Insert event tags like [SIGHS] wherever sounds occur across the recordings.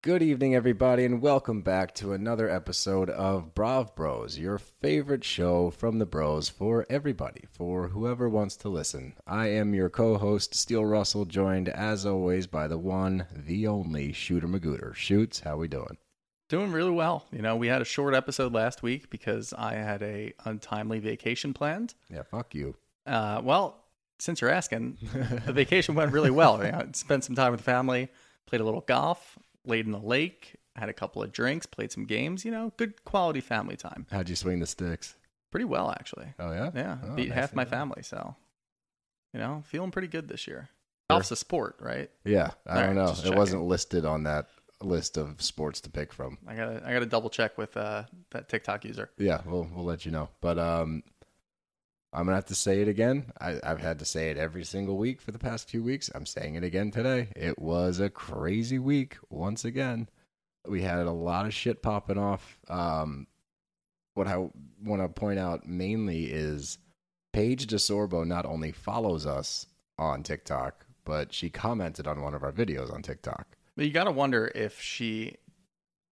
Good evening, everybody, and welcome back to another episode of Brav Bros, your favorite show from the bros for everybody, for whoever wants to listen. I am your co-host, Steele Russell, joined as always by the one, the only Shooter Magooter. Shoots, how we doing? Doing really well. You know, we had a short episode last week because I had a untimely vacation planned. Yeah, fuck you. Uh, well, since you're asking, [LAUGHS] the vacation went really well. You know, I spent some time with the family, played a little golf, laid in the lake, had a couple of drinks, played some games. You know, good quality family time. How'd you swing the sticks? Pretty well, actually. Oh yeah, Yeah, Oh, beat nice half my family, so you know, feeling pretty good this year. Golf's a sport, right? Yeah, I All don't right, know. It checking. wasn't listed on that list of sports to pick from. I gotta, I gotta double check with uh, that TikTok user. Yeah, we'll we'll let you know. But um, I'm gonna have to say it again. I, I've had to say it every single week for the past few weeks. I'm saying it again today. It was a crazy week once again. We had a lot of shit popping off. Um, what I want to point out mainly is Paige DeSorbo not only follows us on TikTok, but she commented on one of our videos on TikTok. But you got to wonder if she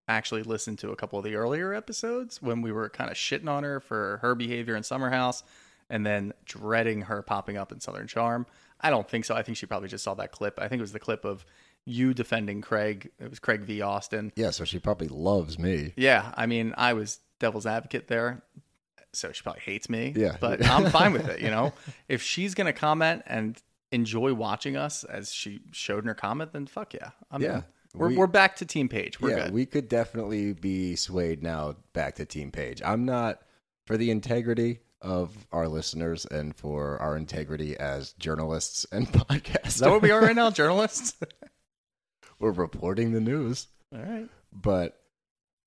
actually listened to a couple of the earlier episodes when we were kind of shitting on her for her behavior in Summer House and then dreading her popping up in Southern Charm. I don't think so. I think she probably just saw that clip. I think it was the clip of you defending Craig. It was Craig v. Austin. Yeah, so she probably loves me. Yeah, I mean, I was devil's advocate there. So she probably hates me. Yeah. But [LAUGHS] I'm fine with it, you know? If she's going to comment and enjoy watching us as she showed in her comment, then fuck yeah. I'm Yeah. in. We're, We- we're back to Team Paige. We're yeah, good. we could definitely be swayed now back to Team Paige. I'm not for the integrity of our listeners and for our integrity as journalists and [LAUGHS] podcasters. Is that what we are right now, journalists? [LAUGHS] We're reporting the news, All right. but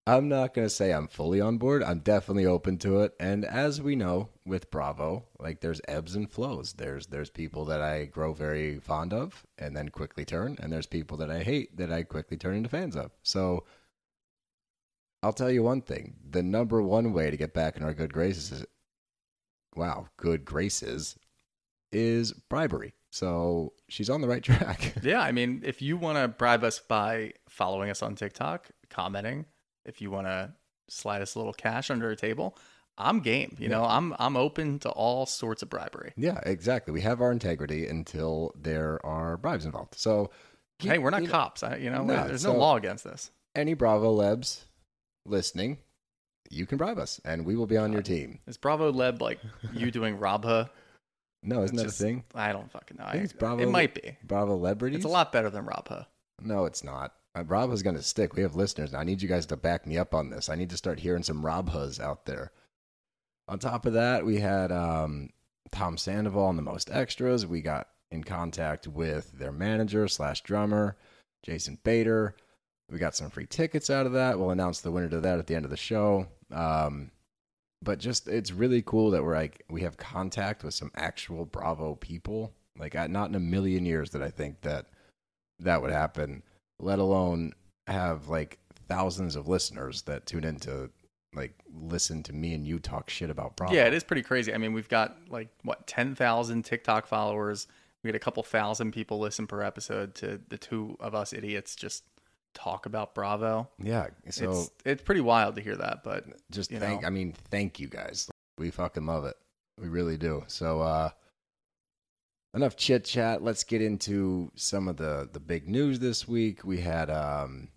I'm not going to say I'm fully on board. I'm definitely open to it. And as we know with Bravo, like there's ebbs and flows. There's there's people that I grow very fond of and then quickly turn, and there's people that I hate that I quickly turn into fans of. So I'll tell you one thing: the number one way to get back in our good graces is, wow, good graces, is bribery. So she's on the right [LAUGHS] track. Yeah, I mean, if you want to bribe us by following us on TikTok, commenting, if you want to slide us a little cash under a table, I'm game. You know, I'm I'm open to all sorts of bribery. Yeah, exactly. We have our integrity until there are bribes involved. So, hey, we're not you know, cops. I, you know, No, there's so- no law against this. any Bravo Lebs listening, you can bribe us, and we will be on your team. Is Bravo Leb like you [LAUGHS] doing Robha? No, isn't that Just- a thing? I don't fucking know. I think it's Bravo. It might be. Bravo Lebrities. It's a lot better than Robha. No, it's not. Uh, Bravo's going to stick. We have listeners. Now. I need you guys to back me up on this. I need to start hearing some Robhas out there. On top of that, we had um, Tom Sandoval on the most extras. We got in contact with their manager slash drummer, Jason Bader. We got some free tickets out of that. We'll announce the winner to that at the end of the show. Um, but just it's really cool that we're like we have contact with some actual Bravo people. Like I, not in a million years that I think that that would happen. Let alone have like thousands of listeners that tune in to like listen to me and you talk shit about Bravo. Yeah, it is pretty crazy. I mean, we've got like what ten thousand TikTok followers. We had a couple thousand people listen per episode to the two of us idiots just talk about Bravo. Yeah. So it's it's pretty wild to hear that, but just thank know. I mean, thank you guys. We fucking love it. We really do. So uh enough chit chat. Let's get into some of the the big news this week. We had um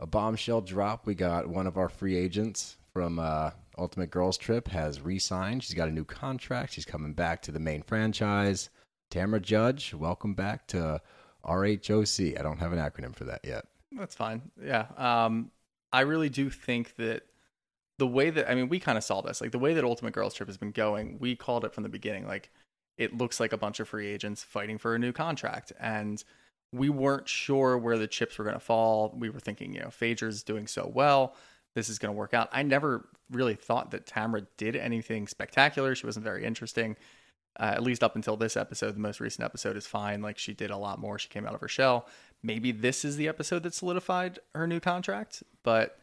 a bombshell drop. We got one of our free agents from uh Ultimate Girls Trip has re-signed. She's got a new contract. She's coming back to the main franchise. Tamra Judge, welcome back to RHOC. I don't have an acronym for that yet. That's fine. Yeah. Um, I really do think that the way that I mean, we kind of saw this, like the way that Ultimate Girls Trip has been going. We called it from the beginning. Like it looks like a bunch of free agents fighting for a new contract, and we weren't sure where the chips were going to fall. We were thinking, you know, Phaedra's doing so well. This is going to work out. I never really thought that Tamra did anything spectacular. She wasn't very interesting. Uh, at least up until this episode, the most recent episode is fine. Like she did a lot more. She came out of her shell. Maybe this is the episode that solidified her new contract, but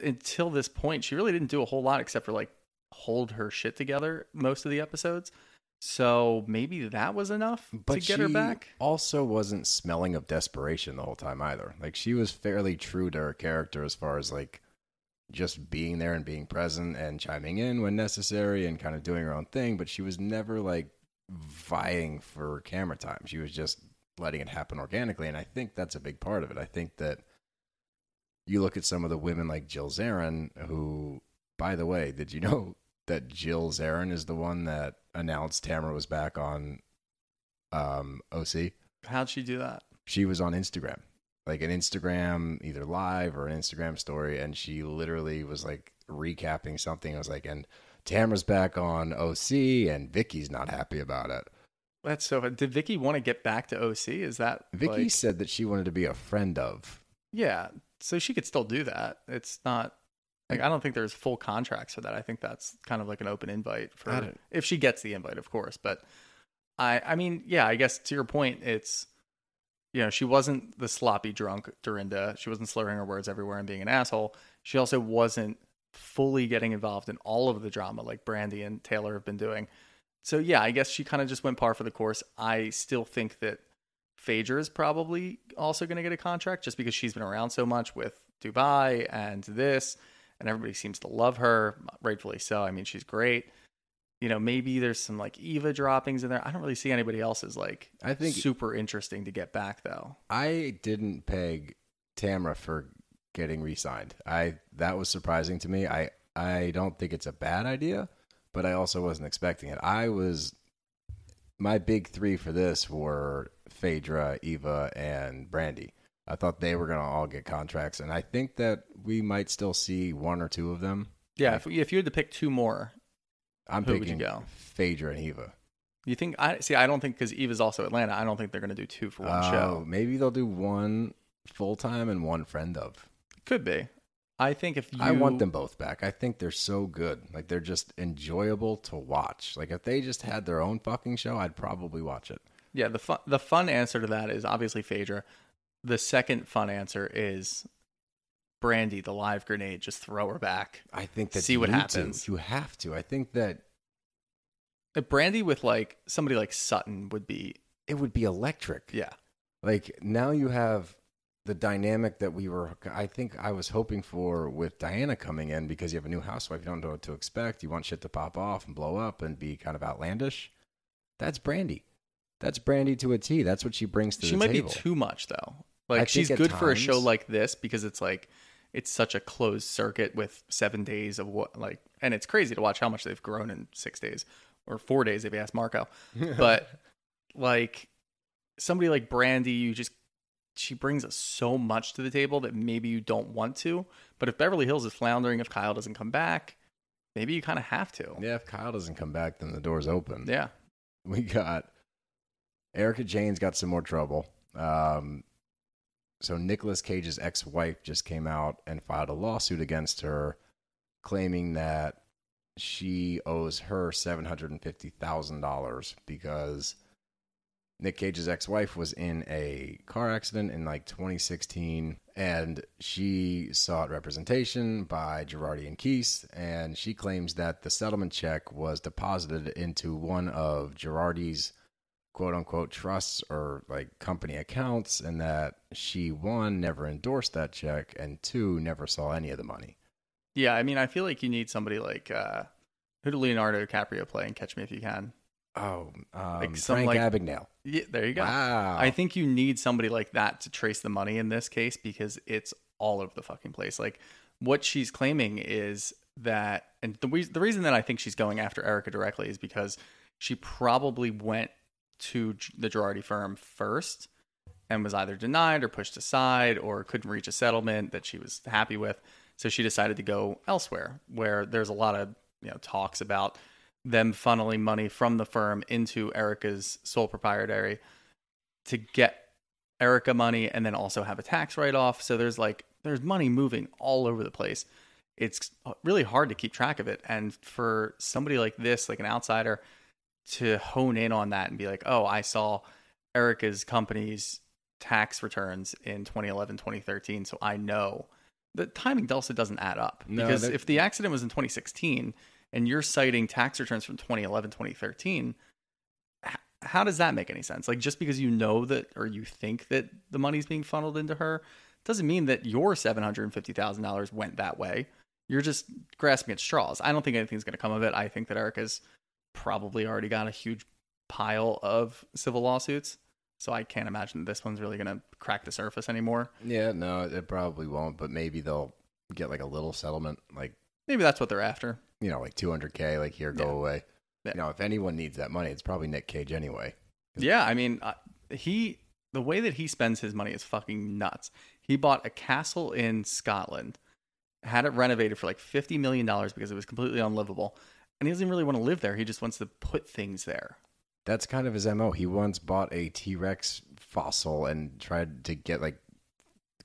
until this point, she really didn't do a whole lot except for like hold her shit together most of the episodes. So maybe that was enough But to get her back. Also, wasn't smelling of desperation the whole time either. Like she was fairly true to her character as far as like just being there and being present and chiming in when necessary and kind of doing her own thing. But she was never like vying for camera time. She was just letting it happen organically, and I think that's a big part of it. I think that you look at some of the women like Jill Zarin, who, by the way, did you know [LAUGHS] that Jill Zarin is the one that announced Tamra was back on um, OC? How'd she do that? She was on Instagram, like an Instagram either live or an Instagram story, and she literally was like recapping something. I was like, and Tamra's back on OC, and Vicki's not happy about it. That's so. Did Vicki want to get back to OC? Is that Vicki like- said that she wanted to be a friend of. yeah? So she could still do that. It's not like I don't think there's full contracts for that. I think that's kind of like an open invite for if she gets the invite, of course. But I, I mean, yeah, I guess to your point, it's you know she wasn't the sloppy drunk Dorinda. She wasn't slurring her words everywhere and being an asshole. She also wasn't fully getting involved in all of the drama like Brandi and Taylor have been doing. So yeah, I guess she kind of just went par for the course. I still think that Phaedra is probably also going to get a contract just because she's been around so much with Dubai and this, and everybody seems to love her, rightfully so. I mean, she's great. You know, maybe there's some like Eva droppings in there. I don't really see anybody else as like I think super interesting to get back though. I didn't peg Tamra for getting re-signed. I that was surprising to me. I I don't think it's a bad idea, but I also wasn't expecting it. I was my big three for this were Phaedra, Eva, and Brandi. I thought they were gonna all get contracts, and I think that we might still see one or two of them. Yeah, if, if you had to pick two more, I'm Who would you go? Phaedra and Eva. you think I see? I don't think because Eva's also Atlanta. I don't think they're going to do two for one Oh, show. maybe they'll do one full time and one friend of. Could be. I think if you, I want them both back. I think they're so good. Like they're just enjoyable to watch. Like if they just had their own fucking show, I'd probably watch it. Yeah, the fun the fun answer to that is obviously Phaedra. The second fun answer is Brandi, the live grenade. Just throw her back. I think that See what you happens. To. You have to. I think that If Brandi with like somebody like Sutton would be it would be electric. yeah. Like now you have the dynamic that we were. I think I was hoping for with Diana coming in because you have a new housewife. You don't know what to expect. You want shit to pop off and blow up and be kind of outlandish. That's Brandi. That's Brandi to a T. That's what she brings to She the might table. be too much though. Like think she's good for a show like this because it's like it's such a closed circuit with seven days of what like and it's crazy to watch how much they've grown in six days or four days if you ask Marco. [LAUGHS] but like somebody like Brandi, you just she brings us so much to the table that maybe you don't want to. But if Beverly Hills is floundering, if Kyle doesn't come back, maybe you kind of have to. Yeah, if Kyle doesn't come back, then the door's open. Yeah. We got Erika Jayne's got some more trouble. Um, so Nicolas Cage's ex-wife just came out and filed a lawsuit against her, claiming that she owes her seven hundred and fifty thousand dollars because Nick Cage's ex-wife was in a car accident in like 2016, and she sought representation by Girardi and Keese, and she claims that the settlement check was deposited into one of Girardi's quote unquote trusts or like company accounts, and that she one never endorsed that check, and two never saw any of the money. Yeah. I mean, I feel like you need somebody like uh who did Leonardo DiCaprio play in Catch Me If You Can? Oh, um, Like some, Frank like- Abagnale. Yeah, there you go. Wow. I think you need somebody like that to trace the money in this case because it's all over the fucking place. Like what she's claiming is that, and the, the reason that I think she's going after Erika directly is because she probably went to the Girardi firm first and was either denied or pushed aside or couldn't reach a settlement that she was happy with. So she decided to go elsewhere where there's a lot of, you know, talks about them funneling money from the firm into Erika's sole proprietary to get Erika money and then also have a tax write off. So there's like there's money moving all over the place. It's really hard to keep track of it. And for somebody like this, like an outsider, to hone in on that and be like, oh, I saw Erika's company's tax returns in 2011, 2013, so I know the timing also doesn't add up No, because that- if the accident was in 2016 and you're citing tax returns from 2011, 2013, how does that make any sense? Like just because you know that or you think that the money's being funneled into her doesn't mean that your $750,000 went that way. You're just grasping at straws. I don't think anything's going to come of it. I think that Erika's probably already got a huge pile of civil lawsuits. So I can't imagine this one's really going to crack the surface anymore. Yeah, no, it probably won't, but maybe they'll get like a little settlement, like, Maybe that's what they're after. you know, like 200K, like, here, go Yeah. away. Yeah. You know, if anyone needs that money, it's probably Nick Cage anyway. Yeah, I mean, uh, he the way that he spends his money is fucking nuts. He bought a castle in Scotland, had it renovated for like fifty million dollars because it was completely unlivable, and he doesn't really want to live there. He just wants to put things there. That's kind of his MO. He once bought a T Rex fossil and tried to get, like,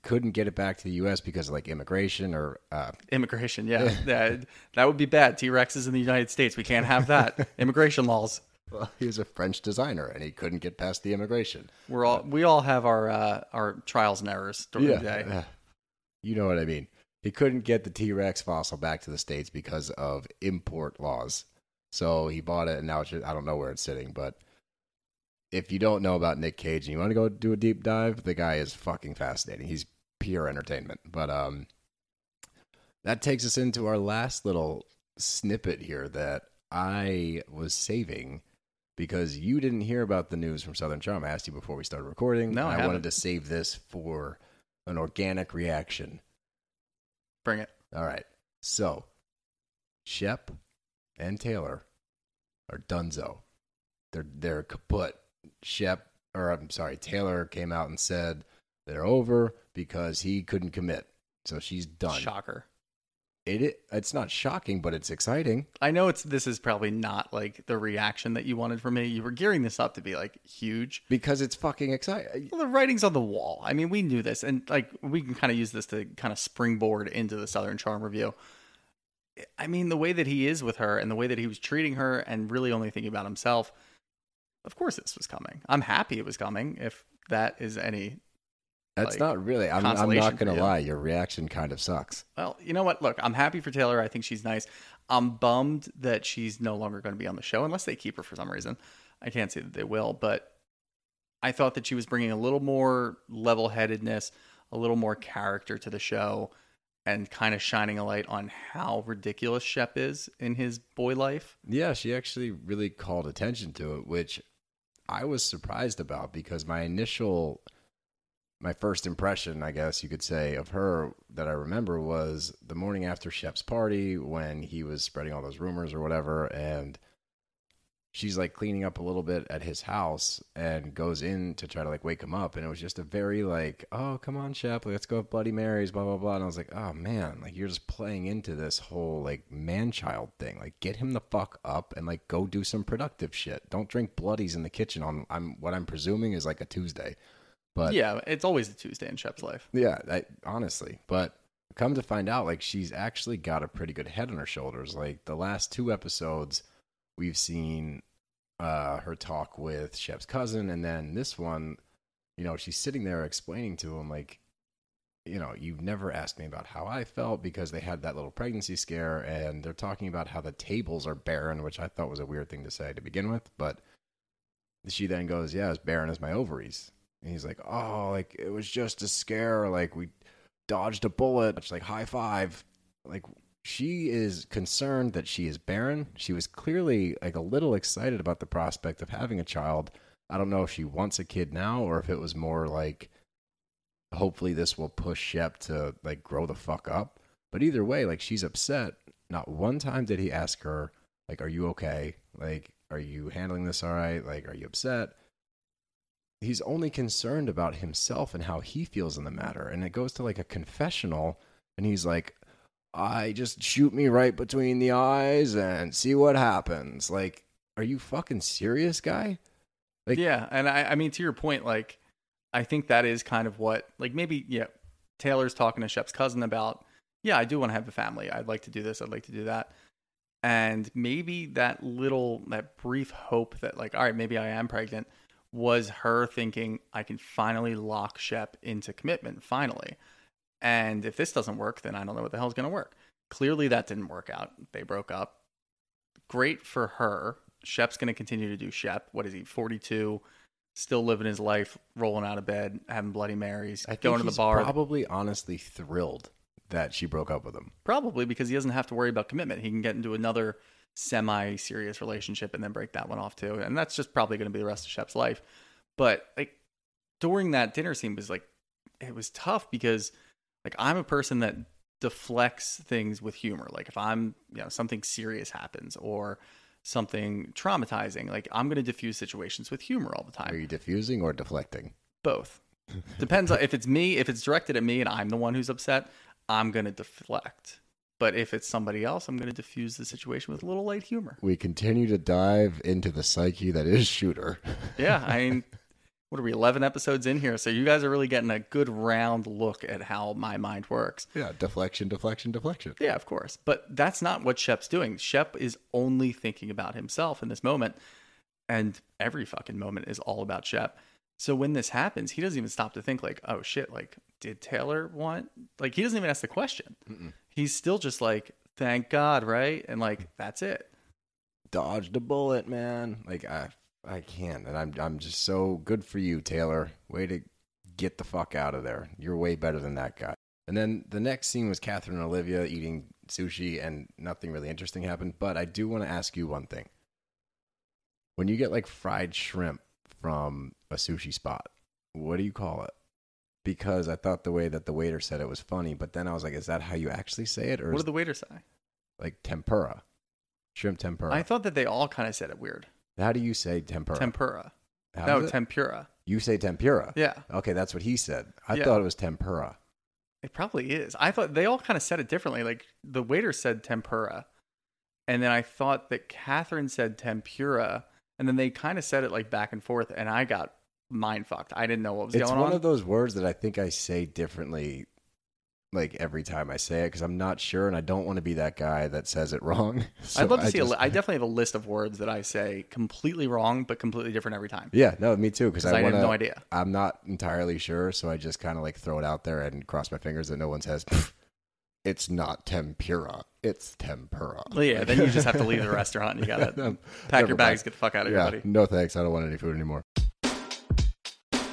couldn't get it back to the U.S. because of like immigration or uh, Immigration, yeah, [LAUGHS] that that would be bad. T Rexes in the United States, we can't have that. [LAUGHS] Immigration laws. well, he was a French designer and he couldn't get past the immigration. We're all we all have our uh, our trials and errors during the day. [LAUGHS] you know what I mean. He couldn't get the T Rex fossil back to the states because of import laws. So he bought it, and now it's just, I don't know where it's sitting. But if you don't know about Nick Cage and you want to go do a deep dive, the guy is fucking fascinating. He's pure entertainment. But um, that takes us into our last little snippet here that I was saving because you didn't hear about the news from Southern Charm. I asked you before we started recording. No, I I, wanted to save this for an organic reaction. Bring it. All right. So, Shep and Taylor are dunzo. They're they're kaput. Shep, or I'm sorry, Taylor came out and said they're over because he couldn't commit. So she's done. Shocker. It, it it's not shocking, but it's exciting. I know it's this is probably not like the reaction that you wanted from me. You were gearing this up to be like huge. because it's fucking exciting. Well, the writing's on the wall. I mean, we knew this, and like we can kind of use this to kind of springboard into the Southern Charm review. I mean, the way that he is with her, and the way that he was treating her, and really only thinking about himself. Of course, this was coming. I'm happy it was coming. If that is any That's like, not really. I'm, I'm not gonna lie. Your reaction kind of sucks. Well, you know what? Look, I'm happy for Taylor. I think she's nice. I'm bummed that she's no longer going to be on the show unless they keep her for some reason. I can't say that they will, but I thought that she was bringing a little more level headedness, a little more character to the show, and kind of shining a light on how ridiculous Shep is in his boy life. Yeah, she actually really called attention to it, which I was surprised about because my initial, my first impression, I guess you could say, of her that I remember was the morning after Shep's party when he was spreading all those rumors or whatever. And she's like cleaning up a little bit at his house and goes in to try to like wake him up. And it was just a very like, oh, come on, Shep, let's go have Bloody Marys, blah, blah, blah. And I was like, oh man, like you're just playing into this whole like man child thing. Like get him the fuck up and like go do some productive shit. Don't drink bloodies in the kitchen on I'm what I'm presuming is like a Tuesday. But yeah, it's always a Tuesday in Shep's life. yeah, I, honestly, but come to find out, like she's actually got a pretty good head on her shoulders. Like the last two episodes, we've seen uh, her talk with Shep's cousin, and then this one, you know, she's sitting there explaining to him, like, you know, you've never asked me about how I felt because they had that little pregnancy scare, and they're talking about how the tables are barren, which I thought was a weird thing to say to begin with, but she then goes, "Yeah, as barren as my ovaries." And he's like, "Oh, like it was just a scare. Like we dodged a bullet. It's like high five. Like she is concerned that she is barren. She was clearly like a little excited about the prospect of having a child. I don't know if she wants a kid now or if it was more like hopefully this will push Shep to like grow the fuck up. But either way, like she's upset. Not one time did he ask her, like, are you okay? Like, are you handling this all right? Like, are you upset? He's only concerned about himself and how he feels in the matter. And it goes to like a confessional, and he's like, I just shoot me right between the eyes and see what happens. Like, are you fucking serious, guy? Like- yeah, and I, I mean to your point, like I think that is kind of what, like maybe yeah, Taylor's talking to Shep's cousin about. Yeah, I do want to have a family. I'd like to do this. I'd like to do that. And maybe that little, that brief hope that, like, all right, maybe I am pregnant was her thinking, I can finally lock Shep into commitment, finally. And if this doesn't work, then I don't know what the hell's going to work. Clearly, that didn't work out. They broke up. Great for her. Shep's going to continue to do Shep. What is he, 42? Still living his life, rolling out of bed, having Bloody Marys, I going to the bar. Probably honestly thrilled that she broke up with him. Probably because he doesn't have to worry about commitment. He can get into another semi serious relationship and then break that one off too. And that's just probably going to be the rest of Shep's life. But like during that dinner scene was like it was tough because like I'm a person that deflects things with humor. Like if I'm, you know, something serious happens or something traumatizing, like I'm going to diffuse situations with humor all the time. Are you diffusing or deflecting? Both. Depends on if it's me, if it's directed at me and I'm the one who's upset, I'm going to deflect. But if it's somebody else, I'm going to diffuse the situation with a little light humor. We continue to dive into the psyche that is Shooter. [LAUGHS] Yeah, I mean, what are we, 11 episodes in here? So you guys are really getting a good round look at how my mind works. yeah, deflection, deflection, deflection. Yeah, of course. But that's not what Shep's doing. Shep is only thinking about himself in this moment. And every fucking moment is all about Shep. So when this happens, he doesn't even stop to think like, oh shit, like did Taylor want like he doesn't even ask the question. He's still just like, thank God, right? And like that's it. Dodged a bullet, man. Like I, I can't, and I'm, I'm just so good for you, Taylor. Way to get the fuck out of there. You're way better than that guy. And then the next scene was Kathryn and Olivia eating sushi, and nothing really interesting happened. But I do want to ask you one thing. When you get like fried shrimp from a sushi spot, what do you call it? Because I thought the way that the waiter said it was funny, but then I was like, is that how you actually say it, or what did the waiter say? like tempura, shrimp tempura? I thought that they all kind of said it weird. How do you say tempura? Tempura. How no, tempura. You say tempura. Yeah. Okay, that's what he said. I Yeah. thought it was tempura. It probably is. I thought they all kind of said it differently. Like the waiter said tempura, and then I thought that Kathryn said tempura, and then they kind of said it like back and forth, and I got mind fucked. I didn't know what was It's going on. It's one of those words that I think I say differently, like every time I say it, because I'm not sure, and I don't want to be that guy that says it [LAUGHS] wrong. So I'd love to I see. just- a li- I definitely have a list of words that I say completely wrong, but completely different every time. yeah, no, me too. Because I, I have wanna, no idea. I'm not entirely sure, so I just kind of like throw it out there and cross my fingers that no one says. It's not tempura. It's tempura. Well, yeah, then you just have to leave the [LAUGHS] restaurant. and You gotta [LAUGHS] pack your bags, mind. get the fuck out of yeah, here, buddy. no thanks. I don't want any food anymore.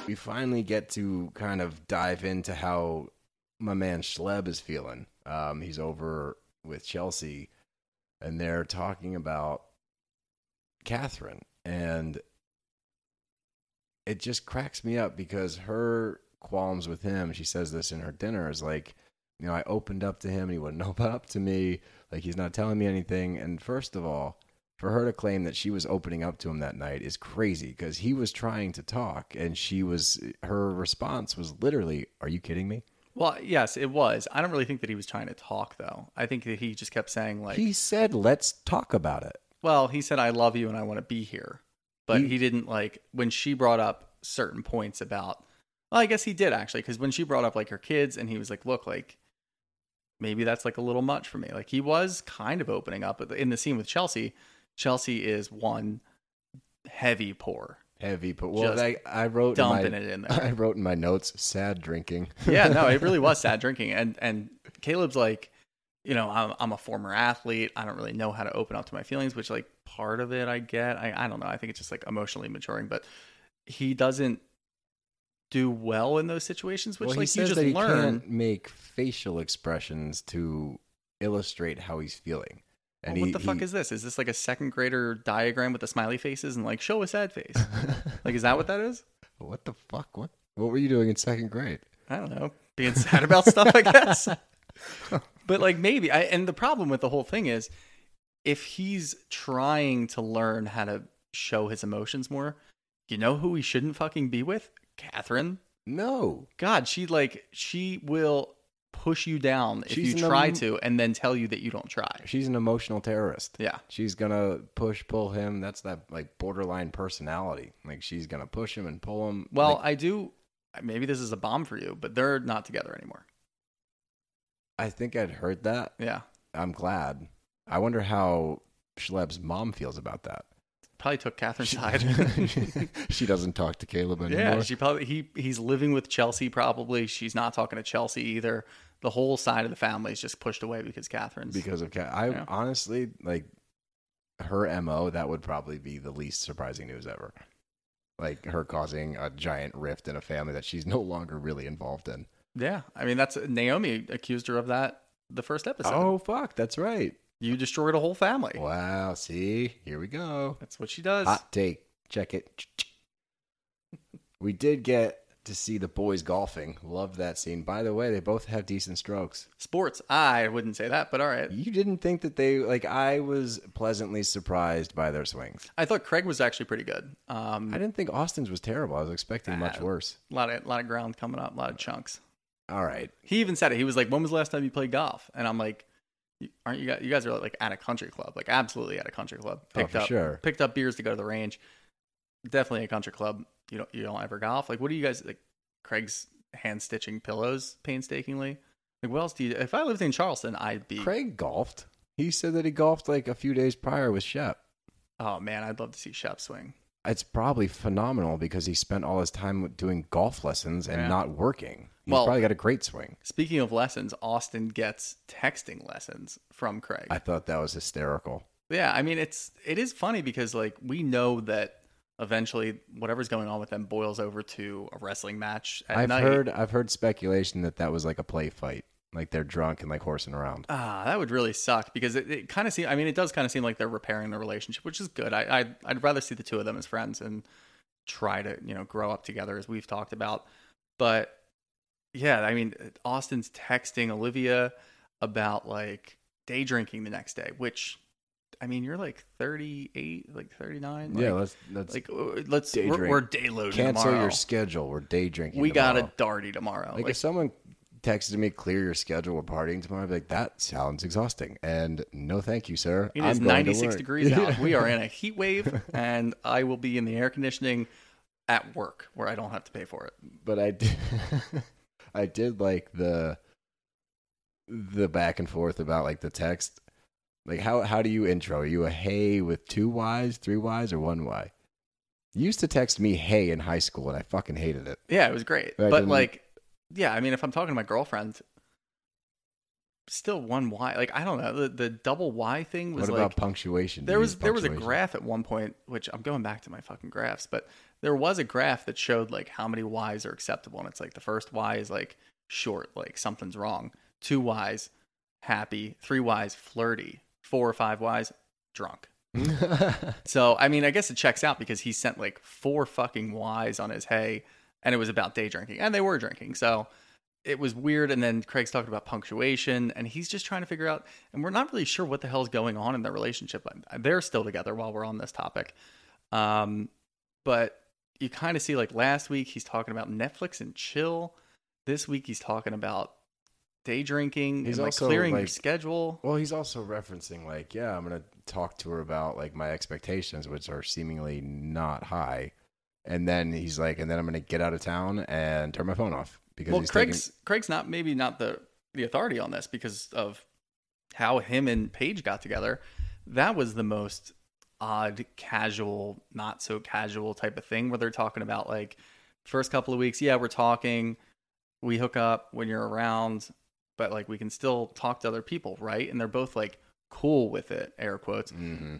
We finally get to kind of dive into how my man Schleb is feeling. Um, he's over with Chelsea, and they're talking about Kathryn, and it just cracks me up because her qualms with him. She says this in her dinner is like, you know, I opened up to him and he wouldn't [LAUGHS] open up to me. Like he's not telling me anything. And first of all, for her to claim that she was opening up to him that night is crazy because he was trying to talk and she was her response was literally, "Are you kidding me?" Well, yes, it was. I don't really think that he was trying to talk though. I think that he just kept saying like, he said, "Let's talk about it." well, he said I love you and I want to be here. But He- he, didn't like when she brought up certain points about Well, I guess he did actually cuz when she brought up like her kids and he was like, "Look, like maybe that's like a little much for me." Like he was kind of opening up in the scene with Chelsea. Chelsea is one heavy pour. Heavy, but well, I, I wrote in dumping my, it in [LAUGHS] there. I wrote in my notes, sad drinking. [LAUGHS] yeah, no, it really was [LAUGHS] sad drinking. And and Caleb's like, you know, I'm I'm a former athlete. I don't really know how to open up to my feelings, which like part of it I get. I I don't know. I think it's just like emotionally maturing, but he doesn't do well in those situations, which well, like he you just that he learn. can't make facial expressions to illustrate how he's feeling. Well, what he, the fuck he- is this? Is this like a second grader diagram with the smiley faces and like show a sad face? [LAUGHS] like, is that what that is? what the fuck? What what were you doing in second grade? I don't know, being sad about stuff, I guess. [LAUGHS] but like maybe I and the problem with the whole thing is if he's trying to learn how to show his emotions more, you know who he shouldn't fucking be with? Kathryn. No, God, she like she will push you down if She's you try em- to and then tell you that you don't try. she's an emotional terrorist. Yeah. She's gonna push, pull him. That's that like borderline personality. Like she's gonna push him and pull him. Well, Like, I do maybe this is a bomb for you, but they're not together anymore. I think I'd heard that. Yeah. I'm glad. I wonder how Schleb's mom feels about that. Probably took Kathryn's side. [LAUGHS] she doesn't talk to Caleb anymore. yeah, she probably he he's living with Chelsea. Probably she's not talking to Chelsea either. The whole side of the family is just pushed away because Kathryn's. because of Cat. I honestly like her mo. That would probably be the least surprising news ever. Like her causing a giant rift in a family that she's [LAUGHS] no longer really involved in. yeah, I mean that's Naomie accused her of that the first episode. Oh fuck, that's right. you destroyed a whole family. Wow, see, here we go. That's what she does. Hot take. Check it. [LAUGHS] We did get to see the boys golfing. Love that scene. By the way, they both have decent strokes. Sports. I wouldn't say that, but all right. You didn't think that they like I was pleasantly surprised by their swings. I thought Craig was actually pretty good. Um, I didn't think Austin's was terrible. I was expecting much worse. a lot of lot of ground coming up, a lot of chunks. All right. He even said it. He was like, "When was the last time you played golf?" And I'm like, "Aren't you guys? You guys are like at a country club, like absolutely at a country club. Oh, Picked for up, sure. picked up beers to go to the range. Definitely a country club. You don't you don't ever golf. Like, what do you guys like? Craig's hand stitching pillows painstakingly. Like, what else do you? If I lived in Charleston, I'd be. Craig golfed. He said that he golfed like a few days prior with Shep. Oh man, I'd love to see Shep swing. It's probably phenomenal because he spent all his time doing golf lessons and Yeah. not working. He's Well- probably got a great swing. Speaking of lessons, Austin gets texting lessons from Craig. I thought that was hysterical. Yeah, I mean it's it is funny because like we know that eventually whatever's going on with them boils over to a wrestling match at I've night. heard I've heard speculation that that was like a play fight, like they're drunk and like horsing around. Ah, that would really suck because it, it kind of seem. I mean, it does kind of seem like they're repairing the relationship, which is good. I I'd, I'd rather see the two of them as friends and try to you know grow up together as we've talked about. But yeah, I mean, Austin's texting Olivia about like day drinking the next day, which I mean, you're like 38, like 39. Like, yeah, let's let's like let's day we're, we're day loading cancel tomorrow. your schedule. We're day drinking. we got a tomorrow. darty tomorrow. Like, Like, if someone texted me, clear your schedule, we're partying tomorrow, I'd be like, that sounds exhausting. And no, thank you, sir. it I'm is going 96 work." degrees out. [LAUGHS] We are in a heat wave, and I will be in the air conditioning at work where I don't have to pay for it. but I did, [LAUGHS] I did like the the back and forth about like the text. Like how how do you intro? Are you a hey with two Y's, three Y's, or one Y? You used to text me hey in high school, and I fucking hated it. Yeah, it was great. I but like, yeah, I mean, if I'm talking to my girlfriend, still one Y. Like, I don't know. The, the double Y thing was What like punctuation? There was there was a graph at one point, which I'm going back to my fucking graphs, but there was a graph that showed like how many Y's are acceptable, and it's like the first Y is like short, like something's wrong. Two Y's, happy. Three Y's, flirty. Four or five Y's, drunk. [LAUGHS] So I mean, I guess it checks out because he sent like four fucking Y's on his hey, and it was about day drinking, and they were drinking. So it was weird. And then Craig's talking about punctuation, and he's just trying to figure out, and we're not really sure what the hell's going on in their relationship. But they're still together while we're on this topic, um, but you kind of see like last week he's talking about Netflix and chill. This week he's talking about day drinking He's and like also, clearing your schedule. Well, he's also referencing like, yeah, I'm gonna talk to her about like my expectations, which are seemingly not high, and then he's like, and then I'm gonna get out of town and turn my phone off because well he's craig's craig's not maybe not the the authority on this because of how him and paige got together. That was the most odd casual not so casual type of thing where they're talking about like first couple of weeks yeah we're talking. We hook up when you're around but like we can still talk to other people right and they're both like cool with it air quotes hmm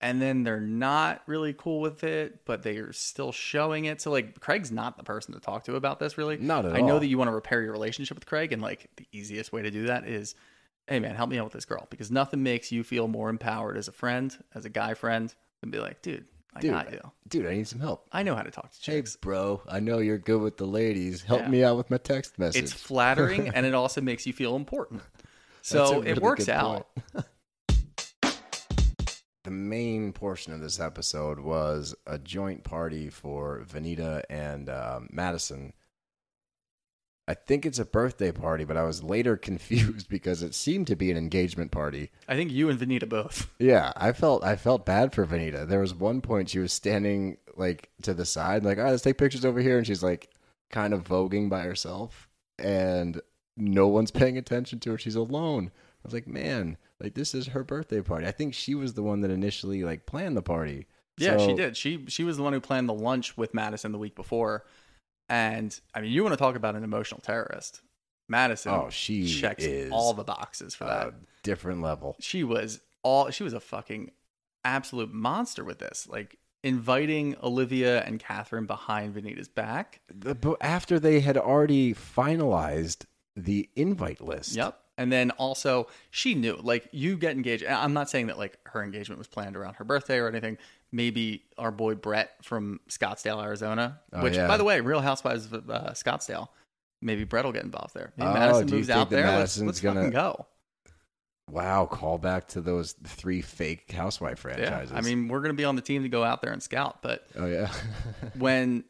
and then they're not really cool with it, but they're still showing it. So like Craig's not the person to talk to about this really. Not at all. I know that you want to repair your relationship with Craig and like the easiest way to do that is hey man, help me out with this girl because nothing makes you feel more empowered as a friend, as a guy friend than be like, dude, I Dude, got you. dude, I need some help. I know how to talk to Hey, chicks. bro, I know you're good with the ladies. Help Yeah. me out with my text message. It's flattering [LAUGHS] and it also makes you feel important. So really it works out. [LAUGHS] the main portion of this episode was a joint party for Venita and um, Madison. I think it's a birthday party, but I was later [LAUGHS] confused because it seemed to be an engagement party. I think you and Venita both. [LAUGHS] Yeah, I felt I felt bad for Venita. There was one point she was standing like to the side, like, all right, let's take pictures over here, and she's like kind of voguing by herself, and no one's [LAUGHS] paying attention to her. She's alone. I was like, man, Like this is her birthday party. I think she was the one that initially like planned the party. Yeah, she did. She she was the one who planned the lunch with Madison the week before. And I mean, you want to talk about an emotional terrorist. Madison Oh, she checks all the boxes for that. Different level. she was all she was a fucking absolute monster with this. Like inviting Olivia and Kathryn behind Venita's back. The, after they had already finalized the invite list. Yep. And then also she knew like you get engaged. I'm not saying that like her engagement was planned around her birthday or anything. Maybe our boy Brett from Scottsdale, Arizona, Oh, which yeah. by the way, Real Housewives of uh, Scottsdale. Maybe Brett will get involved there. Maybe Oh, Madison moves out there. Let's, Madison's let's gonna- fucking go. Wow, call back to those three fake housewife Yeah. franchises. I mean, we're gonna be on the team to go out there and scout, but oh yeah. [LAUGHS] when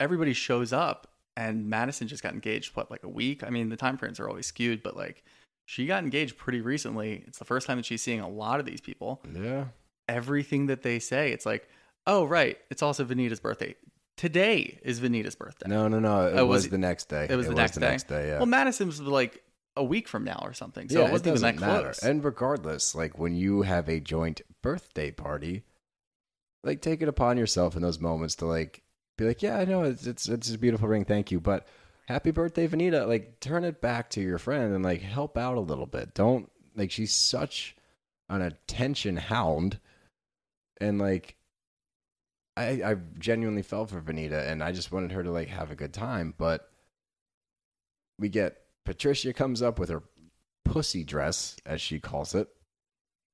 everybody shows up and Madison just got engaged, what, like a week? I mean, the time frames are always skewed, but like she got engaged pretty recently. It's the first time that she's seeing a lot of these people. yeah. Everything that they say, it's like, oh, right, it's also Venita's birthday. Today is Venita's birthday. No, no, no. It Oh, was, was it- the next day. it was the next day. day. Yeah. Well, Madison was like a week from now or something. So yeah, it wasn't even that matter. close. And regardless, like when you have a joint birthday party, like take it upon yourself in those moments to like be like, yeah, I know it's it's it's a beautiful ring, thank you, but happy birthday, Venita. Like turn it back to your friend and like help out a little bit. Don't like she's such an attention hound, and like. I, I genuinely felt for Venita and I just wanted her to like have a good time, but we get Patricia comes up with her pussy dress, as she calls it.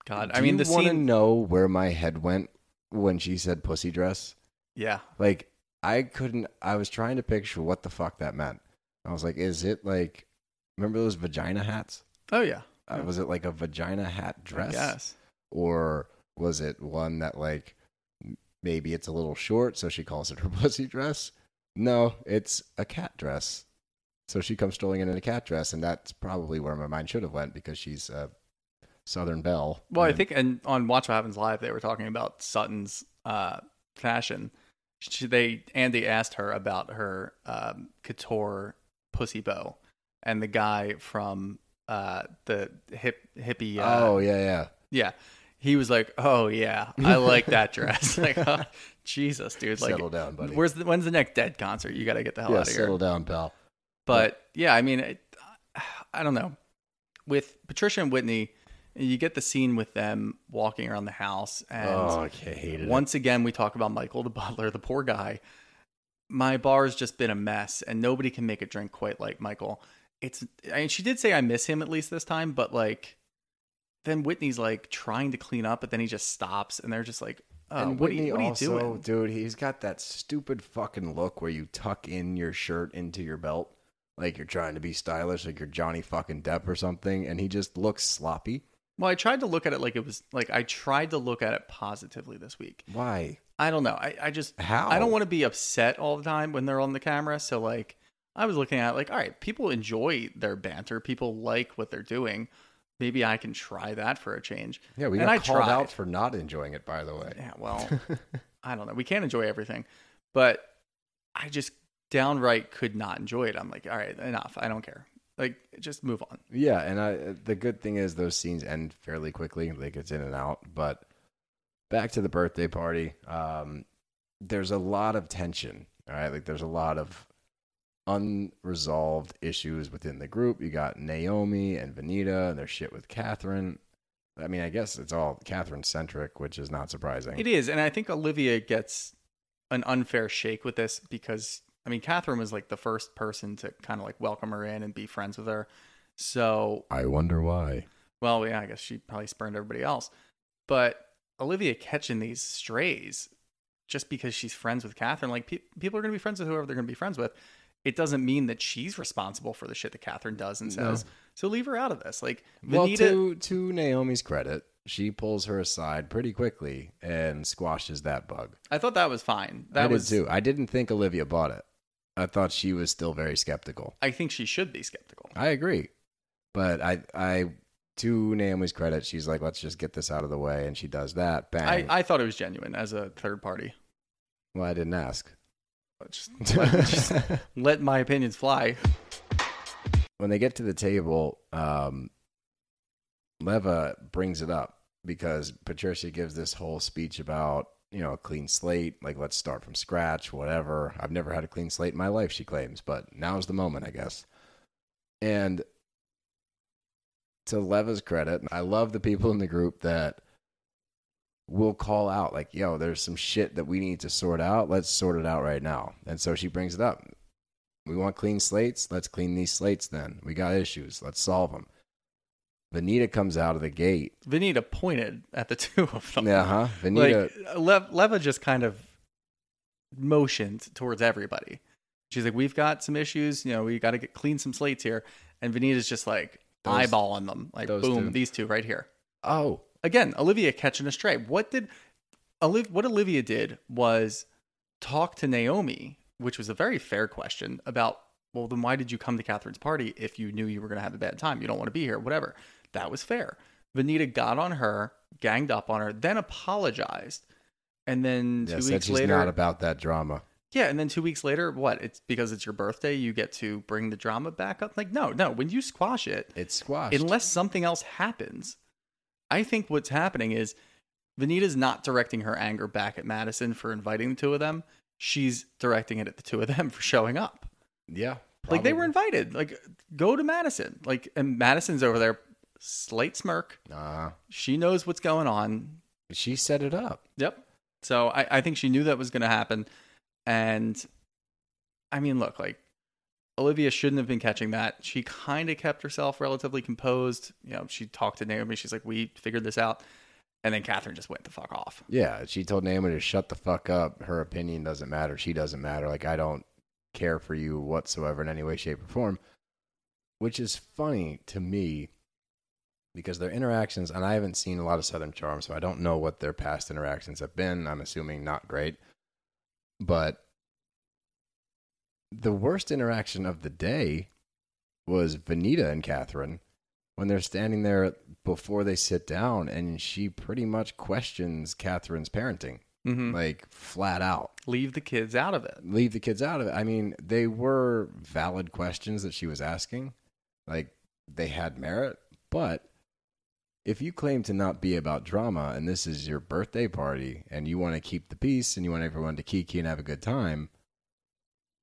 God, Do I mean, you the want to scene. know where my head went when she said pussy dress? Yeah. Like I couldn't. I was trying to picture what the fuck that meant. I was like, is it like? Remember those vagina hats? Oh, yeah. Uh, was it like a vagina hat dress, Yes. or was it one that like maybe it's a little short, so she calls it her [LAUGHS] pussy dress? No, it's a cat dress. So she comes strolling in in a cat dress, and that's probably where my mind should have went because she's a Southern belle. Well, I think, and on Watch What Happens Live, they were talking about Sutton's uh, fashion. She, they Andy asked her about her um, couture pussy bow, and the guy from uh, the hip hippie. Uh, oh yeah, yeah. yeah, he was like, "Oh yeah, I like that dress." [LAUGHS] like, oh, Jesus, dude. Like, settle down, buddy. where's the, when's the next Dead concert? You got to get the hell yeah, out of here. settle down, pal. But yeah, I mean, it, I don't know. With Patricia and Whitney, you get the scene with them walking around the house, and oh, I hated it. once again, we talk about Michael the butler, the poor guy. My bar's just been a mess, and nobody can make a drink quite like Michael. It's, I mean, she did say I miss him at least this time, but like, then Whitney's like trying to clean up, but then he just stops, and they're just like, oh, and what, are you, what are you doing? dude, he's got that stupid fucking look where you tuck in your shirt into your belt, like you're trying to be stylish, like you're Johnny fucking Depp or something, and he just looks sloppy. Well, I tried to look at it like it was like I tried to look at it positively this week. Why? I don't know. I, I just How? I don't want to be upset all the time when they're on the camera. So like I was looking at it like, all right, people enjoy their banter. People like what they're doing. Maybe I can try that for a change. Yeah, we And got I called tried. out for not enjoying it, by the way. Yeah, well, [LAUGHS] I don't know. We can't enjoy everything, but I just downright could not enjoy it. I'm like, all right, enough. I don't care. Like, just move on. Yeah, and I the good thing is those scenes end fairly quickly. Like it's in and out. But back to the birthday party. Um, there's a lot of tension. All right, like there's a lot of unresolved issues within the group. You got Naomie and Venita and their shit with Kathryn. I mean, I guess it's all Kathryn centric, which is not surprising. It is, and I think Olivia gets an unfair shake with this because I mean, Kathryn was like the first person to kind of like welcome her in and be friends with her. So, I wonder why. well, yeah, I guess she probably spurned everybody else. But Olivia catching these strays just because she's friends with Kathryn, like pe- people are going to be friends with whoever they're going to be friends with. It doesn't mean that she's responsible for the shit that Kathryn does and No. says. So leave her out of this. Like Well, to to Naomie's credit, she pulls her aside pretty quickly and squashes that bug. I thought that was fine. That I was did too. I didn't think Olivia bought it. I thought she was still very skeptical. I think she should be skeptical. I agree, but I, I, to Naomie's credit, she's like, let's just get this out of the way, and she does that. Bang. I thought it was genuine as a third party. well, I didn't ask. Just let, just [LAUGHS] let my opinions fly. when they get to the table, um, Leva brings it up because Patricia gives this whole speech about, you know, a clean slate, like let's start from scratch, whatever. I've never had a clean slate in my life, she claims, but now's the moment, I guess. And to Leva's credit, I love the people in the group that will call out, like, yo, there's some shit that we need to sort out. Let's sort it out right now. And so she brings it up. We want clean slates. Let's clean these slates then. We got issues. Let's solve them. Venita comes out of the gate. Venita pointed at the [LAUGHS] two of them. Yeah, huh? Venita. Like Lev- Leva just kind of motioned towards everybody. She's like, "We've got some issues. You know, we got to get clean some slates here." And Venita's just like Those- eyeballing them, like, "Boom, two. these two right here." oh, Again, Olivia catching a stray. What did Olivia? What Olivia did was talk to Naomie, which was a very fair question about. Well, then why did you come to Kathryn's party if you knew you were going to have a bad time? You don't want to be here, whatever. That was fair. Venita got on her, ganged up on her, then apologized, and then two weeks she's later, not about that drama. yeah, and then two weeks later, what? It's because it's your birthday, you get to bring the drama back up. Like, no, no. When you squash it, It's squashed. unless something else happens. I think what's happening is Venita's not directing her anger back at Madison for inviting the two of them. She's directing it at the two of them [LAUGHS] for showing up. yeah. Like they were invited. Like go to Madison. Like and Madison's over there, slight smirk. Nah. She knows what's going on. She set it up. Yep. So I, I think she knew that was going to happen. And I mean, look, like Olivia shouldn't have been catching that. She kind of kept herself relatively composed. You know, she talked to Naomie. She's like, we figured this out. And then Kathryn just went the fuck off. Yeah, she told Naomie to shut the fuck up. Her opinion doesn't matter. She doesn't matter. Like I don't care for you whatsoever in any way, shape, or form. Which is funny to me because their interactions, and I haven't seen a lot of Southern Charm, so I don't know what their past interactions have been. I'm assuming not great. But the worst interaction of the day was Venita and Kathryn when they're standing there before they sit down, and she pretty much questions Kathryn's parenting, Mm-hmm. like flat out. Leave the kids out of it. Leave the kids out of it. I mean, they were valid questions that she was asking, like they had merit, but if you claim to not be about drama and this is your birthday party and you want to keep the peace and you want everyone to kiki and have a good time,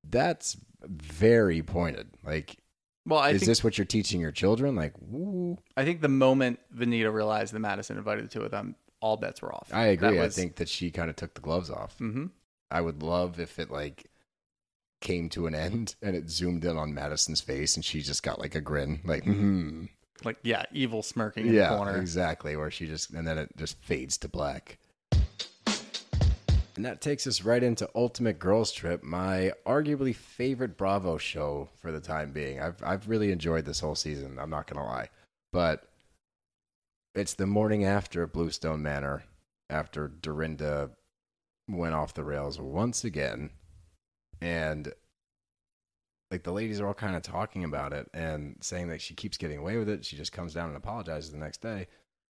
that's very pointed. Like, Well, I is think this what you're teaching your children? Like, woo. I think the moment Venita realized that Madison invited the two of them, all bets were off. I agree. That I think that she kind of took the gloves off. Mhm. I would love if it like came to an end and it zoomed in on Madison's face and she just got like a grin, like, hmm. Like, yeah, evil smirking in the corner. exactly. Where she just, and then it just fades to black. And that takes us right into Ultimate Girls Trip, my arguably favorite Bravo show for the time being. I've I've really enjoyed this whole season. I'm not gonna lie, but it's the morning after Bluestone Manor, after Dorinda went off the rails once again, and like the ladies are all kind of talking about it and saying that she keeps getting away with it. She just comes down and apologizes the next day.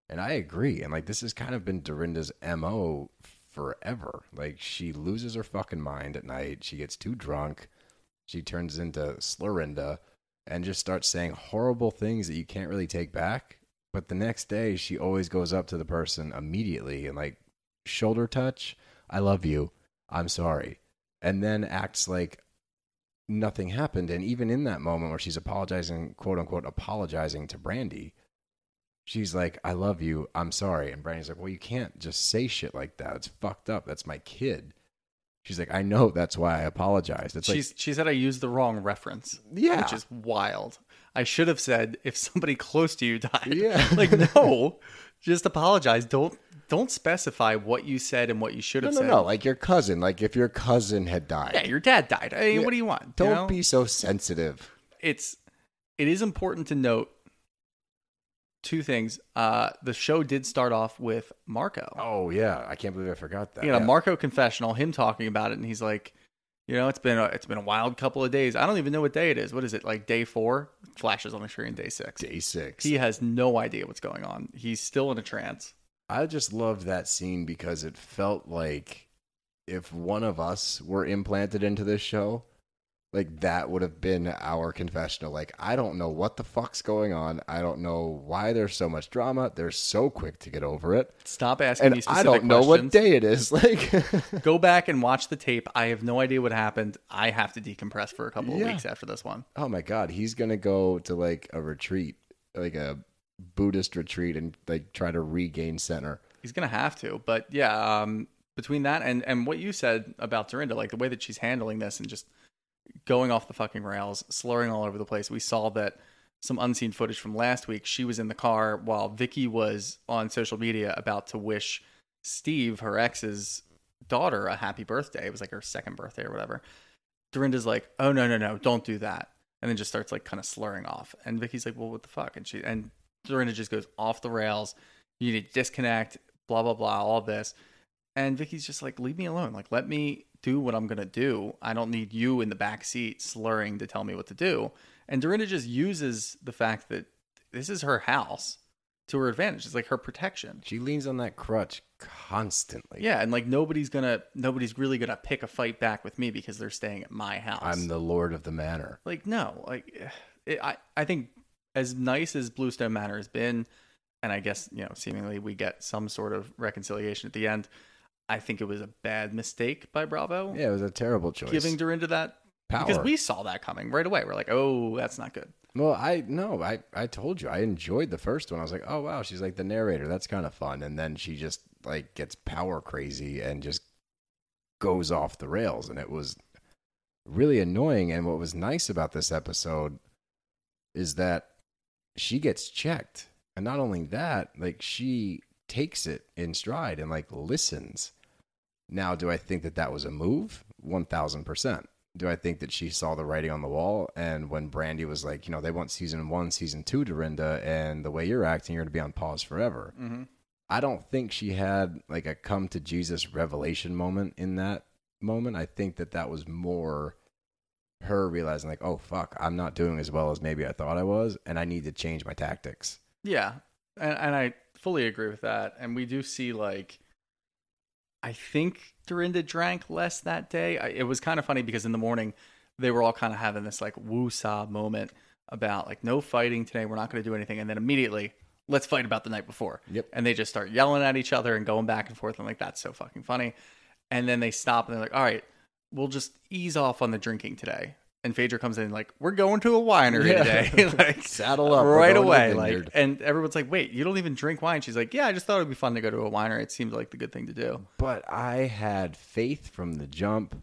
And I agree. And like this has kind of been Dorinda's MO forever. Like she loses her fucking mind at night. She gets too drunk. She turns into Slurrinda and just starts saying horrible things that you can't really take back. But the next day she always goes up to the person immediately and like shoulder touch, I love you. I'm sorry. And then acts like nothing happened. And even in that moment where she's apologizing, quote unquote, apologizing to Brandi, she's like, I love you. I'm sorry. And Brandi's like, Well, you can't just say shit like that. It's fucked up. That's my kid. She's like, I know. That's why I apologized. It's She's, she said I used the wrong reference. Yeah. Which is wild. I should have said if somebody close to you died. Yeah. [LAUGHS] like, no, [LAUGHS] just apologize. Don't don't specify what you said and what you should have no, said. no, no. Like your cousin. Like if your cousin had died. yeah, your dad died. I mean, Yeah. what do you want? Don't you know? be so sensitive. it's it is important to note two things. Uh, the show did start off with Marco. Oh, yeah. I can't believe I forgot that. you know, Yeah. Marco confessional, him talking about it, and he's like, you know, it's been a, it's been a wild couple of days. I don't even know what day it is. What is it? Like day four? Flashes on the screen. Day six. Day six. He has no idea what's going on. He's still in a trance. I just loved that scene because it felt like if one of us were implanted into this show, Like that would have been our confessional. Like I don't know what the fuck's going on. I don't know why there's so much drama. They're so quick to get over it. Stop asking me And specific I don't know what day it is. [LAUGHS] Like Go back and watch the tape. I have no idea what happened. I have to decompress for a couple of Yeah. weeks after this one. Oh my god, he's gonna go to like a retreat, like a Buddhist retreat, and like try to regain center. He's gonna have to. But yeah, um, between that and and what you said about Dorinda, like the way that she's handling this and just going off the fucking rails, slurring all over the place. We saw that some unseen footage from last week. She was in the car while Vicki was on social media about to wish Steve, her ex's daughter, a happy birthday. It was like her second birthday or whatever. Dorinda's like, "Oh no, no, no, don't do that," and then just starts like kind of slurring off. And Vicki's like, "Well, what the fuck?" And she and Dorinda just goes off the rails. You need to disconnect. Blah blah blah. All this. And Vicki's just like, leave me alone. Like, let me do what I'm gonna do. I don't need you in the back seat slurring to tell me what to do. And Dorinda just uses the fact that this is her house to her advantage. It's like her protection. She leans on that crutch constantly. Yeah, and like nobody's gonna, nobody's really gonna pick a fight back with me because they're staying at my house. I'm the lord of the manor. like no, like [SIGHS] it, I, I think as nice as Bluestone Manor has been, and I guess you know, seemingly we get some sort of reconciliation at the end. I think it was a bad mistake by Bravo Yeah, it was a terrible choice. giving Dorinda that Power. because we saw that coming right away. We're like, oh, that's not good. Well, I no, I I told you I enjoyed the first one. I was like, oh wow, she's like the narrator. That's kind of fun. And then she just like gets power crazy and just goes off the rails, and it was really annoying. And what was nice about this episode is that she gets checked, and not only that, like she takes it in stride and like listens. Now, do I think that that was a move? One thousand percent do I think that she saw the writing on the wall? And when Brandi was like, you know, they want season one, season two, Dorinda, and the way you're acting, you're going to be on pause forever. Mm-hmm. I don't think she had like a come to Jesus revelation moment in that moment. I think that that was more her realizing, like, oh, fuck, I'm not doing as well as maybe I thought I was, and I need to change my tactics. Yeah, and, and I fully agree with that. And we do see like, I think Dorinda drank less that day. I, it was kind of funny because in the morning they were all kind of having this like woo-saw moment about like no fighting today. We're not going to do anything, and then immediately let's fight about the night before. Yep. And they just start yelling at each other and going back and forth, and like that's so fucking funny. And then they stop and they're like, all right, we'll just ease off on the drinking today. And Phaedra comes in like, we're going to a winery Yeah. today. [LAUGHS] like [LAUGHS] Saddle up, right going to the away. Like, and everyone's like, wait, you don't even drink wine? She's like, yeah, I just thought it'd be fun to go to a winery. It seemed like the good thing to do. But I had faith from the jump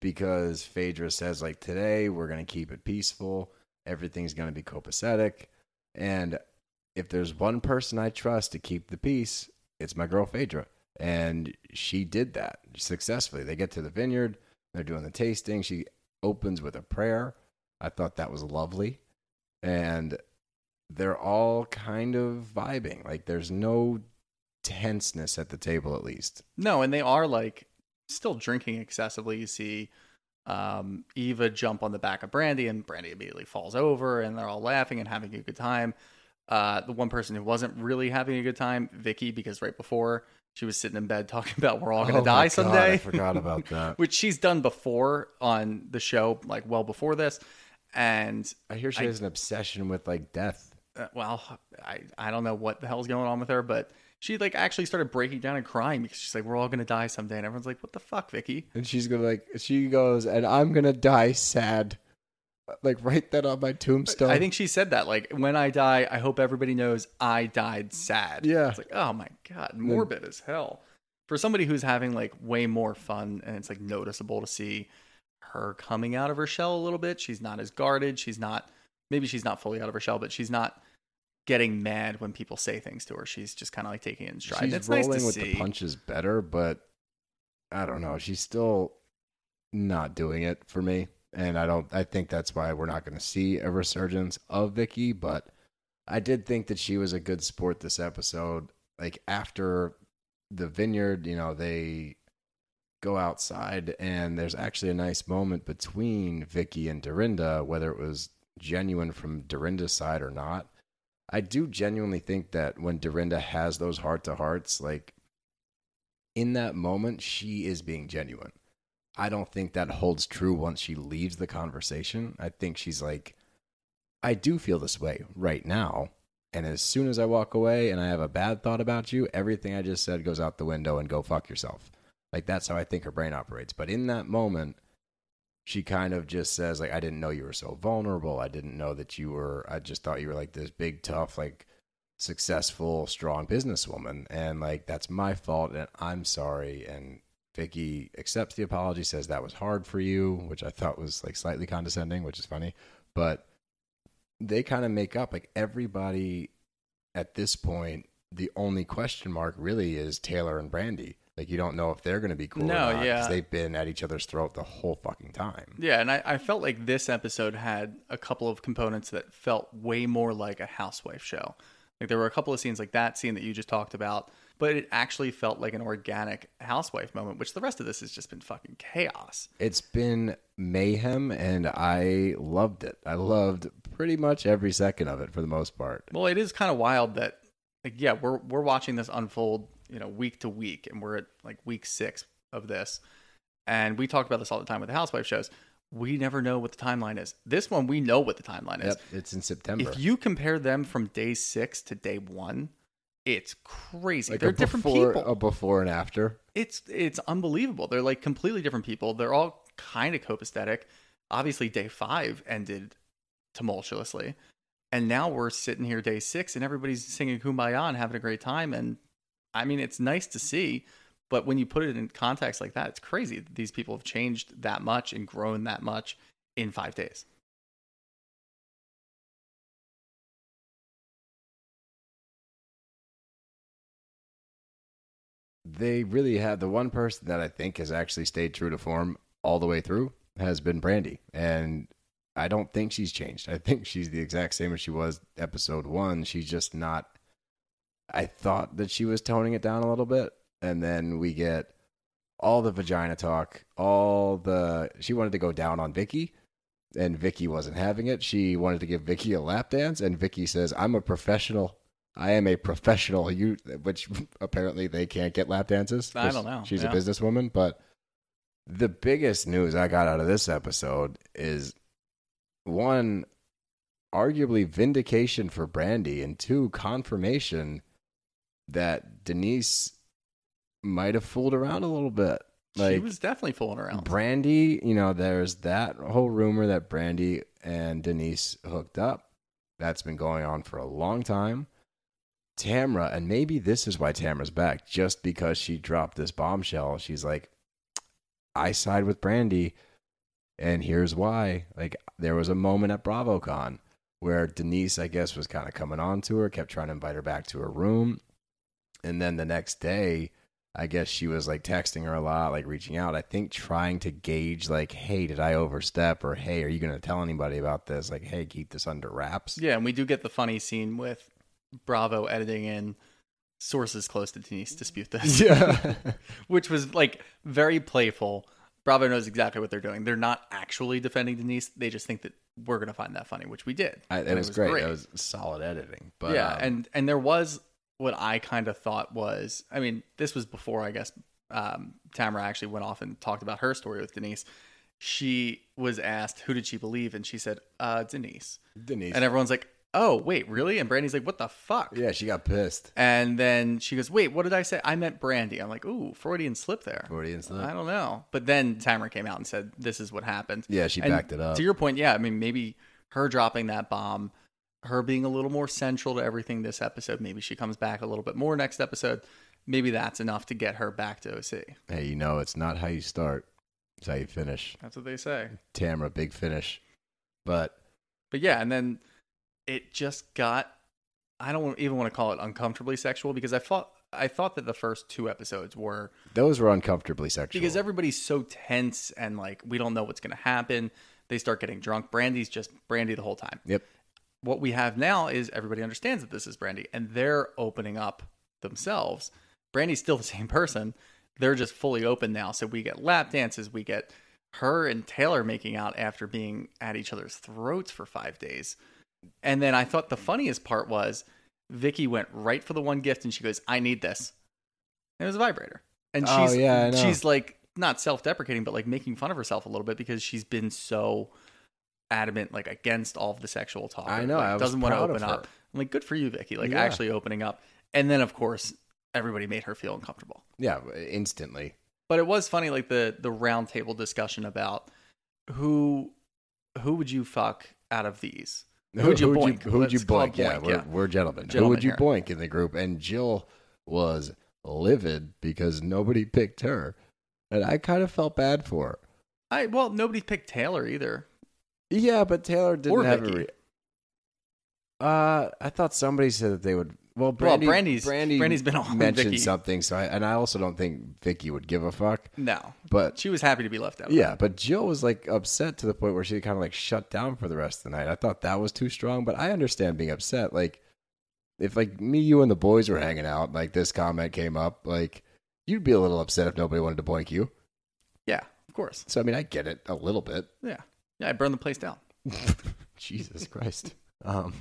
because Phaedra says, like, today we're going to keep it peaceful. Everything's going to be copacetic. And if there's one person I trust to keep the peace, it's my girl Phaedra. And she did that successfully. They get to the vineyard, they're doing the tasting. She opens with a prayer. I thought that was lovely. And they're all kind of vibing. Like, there's no tenseness at the table, at least. No, and they are like still drinking excessively. You see um, Eva jump on the back of Brandi, and Brandi immediately falls over, and they're all laughing and having a good time. Uh, the one person who wasn't really having a good time, Vicki, because right before she was sitting in bed talking about we're all going to Oh die my God, someday. I forgot about [LAUGHS] that. which she's done before on the show, like well before this. And I hear she I- has an obsession with like death. uh, well, I I don't know what the hell's going on with her, but she like actually started breaking down and crying because she's like, "We're all gonna die someday," and everyone's like, "What the fuck, Vicki?" And she's gonna like she goes, and I'm gonna die sad. Like write that on my tombstone. I think she said that like, "When I die, I hope everybody knows I died sad." Yeah. it's like, oh my god, morbid as hell. For somebody who's having like way more fun, and it's like noticeable to see her coming out of her shell a little bit. She's not as guarded. She's not. Maybe she's not fully out of her shell, but she's not getting mad when people say things to her. She's just kind of like taking it in stride. she's it's rolling nice with see. the punches better, but I don't know. She's still not doing it for me, and I don't. I think that's why we're not going to see a resurgence of Vicki. But I did think that she was a good sport this episode. Like after the vineyard, you know, they go outside, and there's actually a nice moment between Vicki and Dorinda, whether it was genuine from Dorinda's side or not. I do genuinely think that when Dorinda has those heart to hearts, like in that moment, she is being genuine. I don't think that holds true once she leaves the conversation. I think she's like, I do feel this way right now. And as soon as I walk away and I have a bad thought about you, everything I just said goes out the window and go fuck yourself. Like that's how I think her brain operates. But in that moment, she kind of just says like I didn't know you were so vulnerable. I didn't know that you were I just thought you were like this big tough like successful strong businesswoman and like that's my fault and I'm sorry and Vicki accepts the apology says that was hard for you, which I thought was like slightly condescending, which is funny, but they kind of make up like everybody at this point the only question mark really is Taylor and Brandi. Like you don't know if they're going to be cool No, or not yeah. they've been at each other's throat the whole fucking time. Yeah, and I, I felt like this episode had a couple of components that felt way more like a housewife show. Like there were a couple of scenes like that scene that you just talked about, but it actually felt like an organic housewife moment, which the rest of this has just been fucking chaos. It's been mayhem and I loved it. I loved pretty much every second of it for the most part. Well, it is kind of wild that like yeah, we're we're watching this unfold, you know, week to week and we're at like week 6 of this. And we talk about this all the time with the housewife shows. We never know what the timeline is. This one we know what the timeline is. Yep, it's in September. If you compare them from day 6 to day 1, it's crazy. like They're different before, people. a before and after. it's it's unbelievable. They're like completely different people. They're all kind of copacetic. Obviously, day five ended tumultuously, and now we're sitting here day six, and everybody's singing "Kumbaya" and having a great time. And I mean, it's nice to see, but when you put it in context like that, it's crazy. that These people have changed that much and grown that much in five days. They really have the one person that I think has actually stayed true to form all the way through has been Brandi. And I don't think she's changed. I think she's the exact same as she was episode one. She's just not. I thought that she was toning it down a little bit. And then we get all the vagina talk, all the. She wanted to go down on Vicki, and Vicki wasn't having it. She wanted to give Vicki a lap dance, and Vicki says, I'm a professional. I am a professional. You, which apparently they can't get lap dances. I don't know. She's Yeah. a businesswoman, but the biggest news I got out of this episode is one, arguably vindication for Brandi, and two, confirmation that Denise might have fooled around a little bit. Like, she was definitely fooling around. Brandi, you know, there's that whole rumor that Brandi and Denise hooked up. That's been going on for a long time. Tamra, and maybe this is why Tamra's back, just because she dropped this bombshell. She's like, I side with Brandi, and here's why. Like, there was a moment at BravoCon where Denise, I guess, was kind of coming on to her, kept trying to invite her back to her room. And then the next day, I guess she was like texting her a lot, like reaching out. I think trying to gauge, like, hey, did I overstep? Or hey, are you going to tell anybody about this? Like, hey, keep this under wraps. Yeah, and we do get the funny scene with Bravo editing in sources close to Denise dispute this. [LAUGHS] Yeah. [LAUGHS] which was like very playful. Bravo knows exactly what they're doing. They're not actually defending Denise. They just think that we're going to find that funny, which we did. I, it, And was great. It was solid editing. But yeah, um, and and there was what I kind of thought was. I mean, this was before I guess um, Tamra actually went off and talked about her story with Denise. She was asked who did she believe, and she said uh, Denise. Denise. And everyone's like, "Oh, wait, really?" And Brandi's like, "What the fuck?" yeah, she got pissed. And then she goes, "Wait, what did I say? I meant Brandi." I'm like, "Ooh, Freudian slip there." Freudian slip. I don't know. But then Tamra came out and said, "This is what happened." Yeah, she And backed it up. To your point, yeah. I mean, maybe her dropping that bomb, her being a little more central to everything this episode. Maybe she comes back a little bit more next episode. Maybe that's enough to get her back to OC. Hey, you know, it's not how you start, it's how you finish. That's what they say. Tamra, big finish. But But yeah, and then it just got. I don't even want to call it uncomfortably sexual because I thought I thought that the first two episodes were those were uncomfortably sexual. because everybody's so tense and like we don't know what's going to happen. They start getting drunk. Brandi's just Brandi the whole time. Yep. What we have now is everybody understands that this is Brandi and they're opening up themselves. Brandi's still the same person. They're just fully open now. So we get lap dances. We get her and Taylor making out after being at each other's throats for five days. And then I thought the funniest part was Vicki went right for the one gift and she goes, I need this. And it was a vibrator. And Oh, she's yeah, I know. she's like not self-deprecating, but like making fun of herself a little bit because she's been so adamant, like against all of the sexual talk. I know, like, I doesn't want to open up. I'm like, good for you, Vicki. Like Yeah. actually opening up, and then of course everybody made her feel uncomfortable. Yeah, uh, instantly. But it was funny, like the the round table discussion about who who would you fuck out of these? Who'd you boink? Who would you call it boink? Yeah, boink, we're, we're gentlemen. Who would you here. boink in the group? And Jill was livid because nobody picked her, and I kind of felt bad for her. I well, nobody picked Taylor either. Yeah, but Taylor didn't Or have a. Vicki. Re- uh, I thought somebody said that they would. Well, Brandi, Brandi's- Brandi Brandi's been on mentioned Vicki. something. So, I, and I also don't think Vicki would give a fuck. No, But she was happy to be left out. yeah, but Jill was like upset to the point where she kind of like shut down for the rest of the night. I thought that was too strong, but I understand being upset. Like, if like me, you, and the boys were hanging out, like this comment came up, like you'd be a little upset if nobody wanted to boink you. yeah, of course. So I mean, I get it a little bit. Yeah, yeah. I burned the place down. [LAUGHS] Jesus Christ. Um,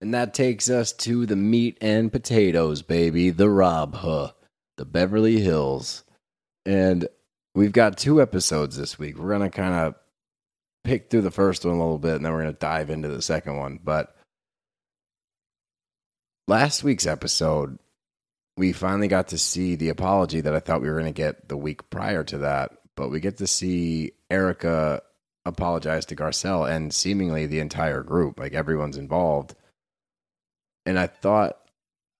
and that takes us to the meat and potatoes, baby. The Rob Huh, the Beverly Hills. And we've got two episodes this week. We're going to kind of pick through the first one a little bit and then we're going to dive into the second one. But last week's episode, we finally got to see the apology that I thought we were going to get the week prior to that. But we get to see Erika apologize to Garcelle and seemingly the entire group, like everyone's involved. And I thought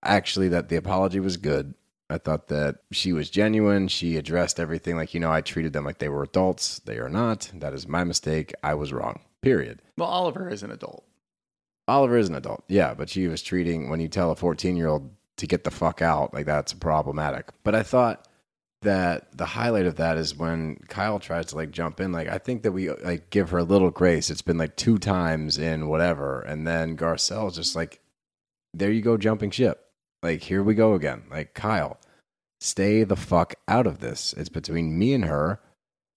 actually that the apology was good. I thought that she was genuine. She addressed everything like, you know, I treated them like they were adults. They are not. That is my mistake. I was wrong. Period. Well, Oliver is an adult. Oliver is an adult. Yeah, but she was treating when you tell a 14 year old to get the fuck out, like that's problematic. But I thought that the highlight of that is when Kyle tries to like jump in. Like I think that we like give her a little grace. It's been like two times in whatever, and then Garcelle's just like, there you go, jumping ship. Like here we go again. Like Kyle, stay the fuck out of this. It's between me and her.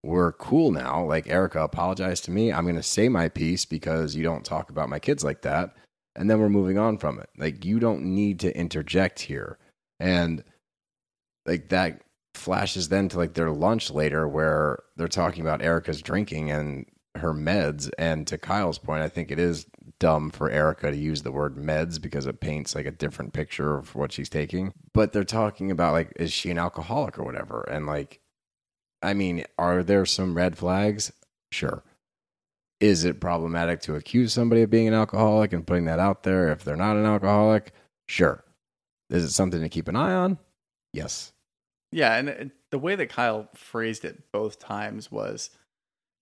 We're cool now. Like Erika apologized to me. I'm gonna say my piece because you don't talk about my kids like that, and then we're moving on from it. Like you don't need to interject here, and like that flashes then to like their lunch later where they're talking about Erika's drinking and her meds. And to Kyle's point, I think it is dumb for Erika to use the word meds because it paints like a different picture of what she's taking. But they're talking about like, is she an alcoholic or whatever? And like, I mean, are there some red flags? Sure. Is it problematic to accuse somebody of being an alcoholic and putting that out there if they're not an alcoholic? Sure. Is it something to keep an eye on? Yes. Yeah, and uh, the way that Kyle phrased it both times was,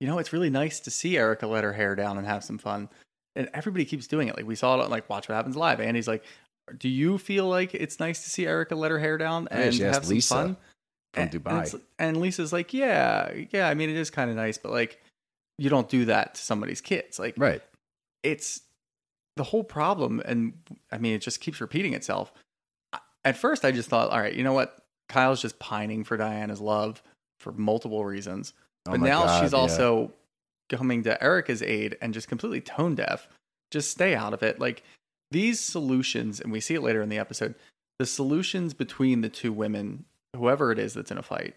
you know, it's really nice to see Erika let her hair down and have some fun, and everybody keeps doing it. Like we saw it on like Watch What Happens Live. Andy's like, "Do you feel like it's nice to see Erika let her hair down and asked have some Lisa fun?" from And- Dubai. And, and Lisa's like, "Yeah, yeah. I mean, it is kind of nice, but like, you don't do that to somebody's kids. Like, Right. it's the whole problem and i mean it just keeps repeating itself at first i just thought all right you know what kyle's just pining for diana's love for multiple reasons Oh but now God, she's yeah. also coming to erika's aid and just completely tone deaf just stay out of it like these solutions and we see it later in the episode the solutions between the two women whoever it is that's in a fight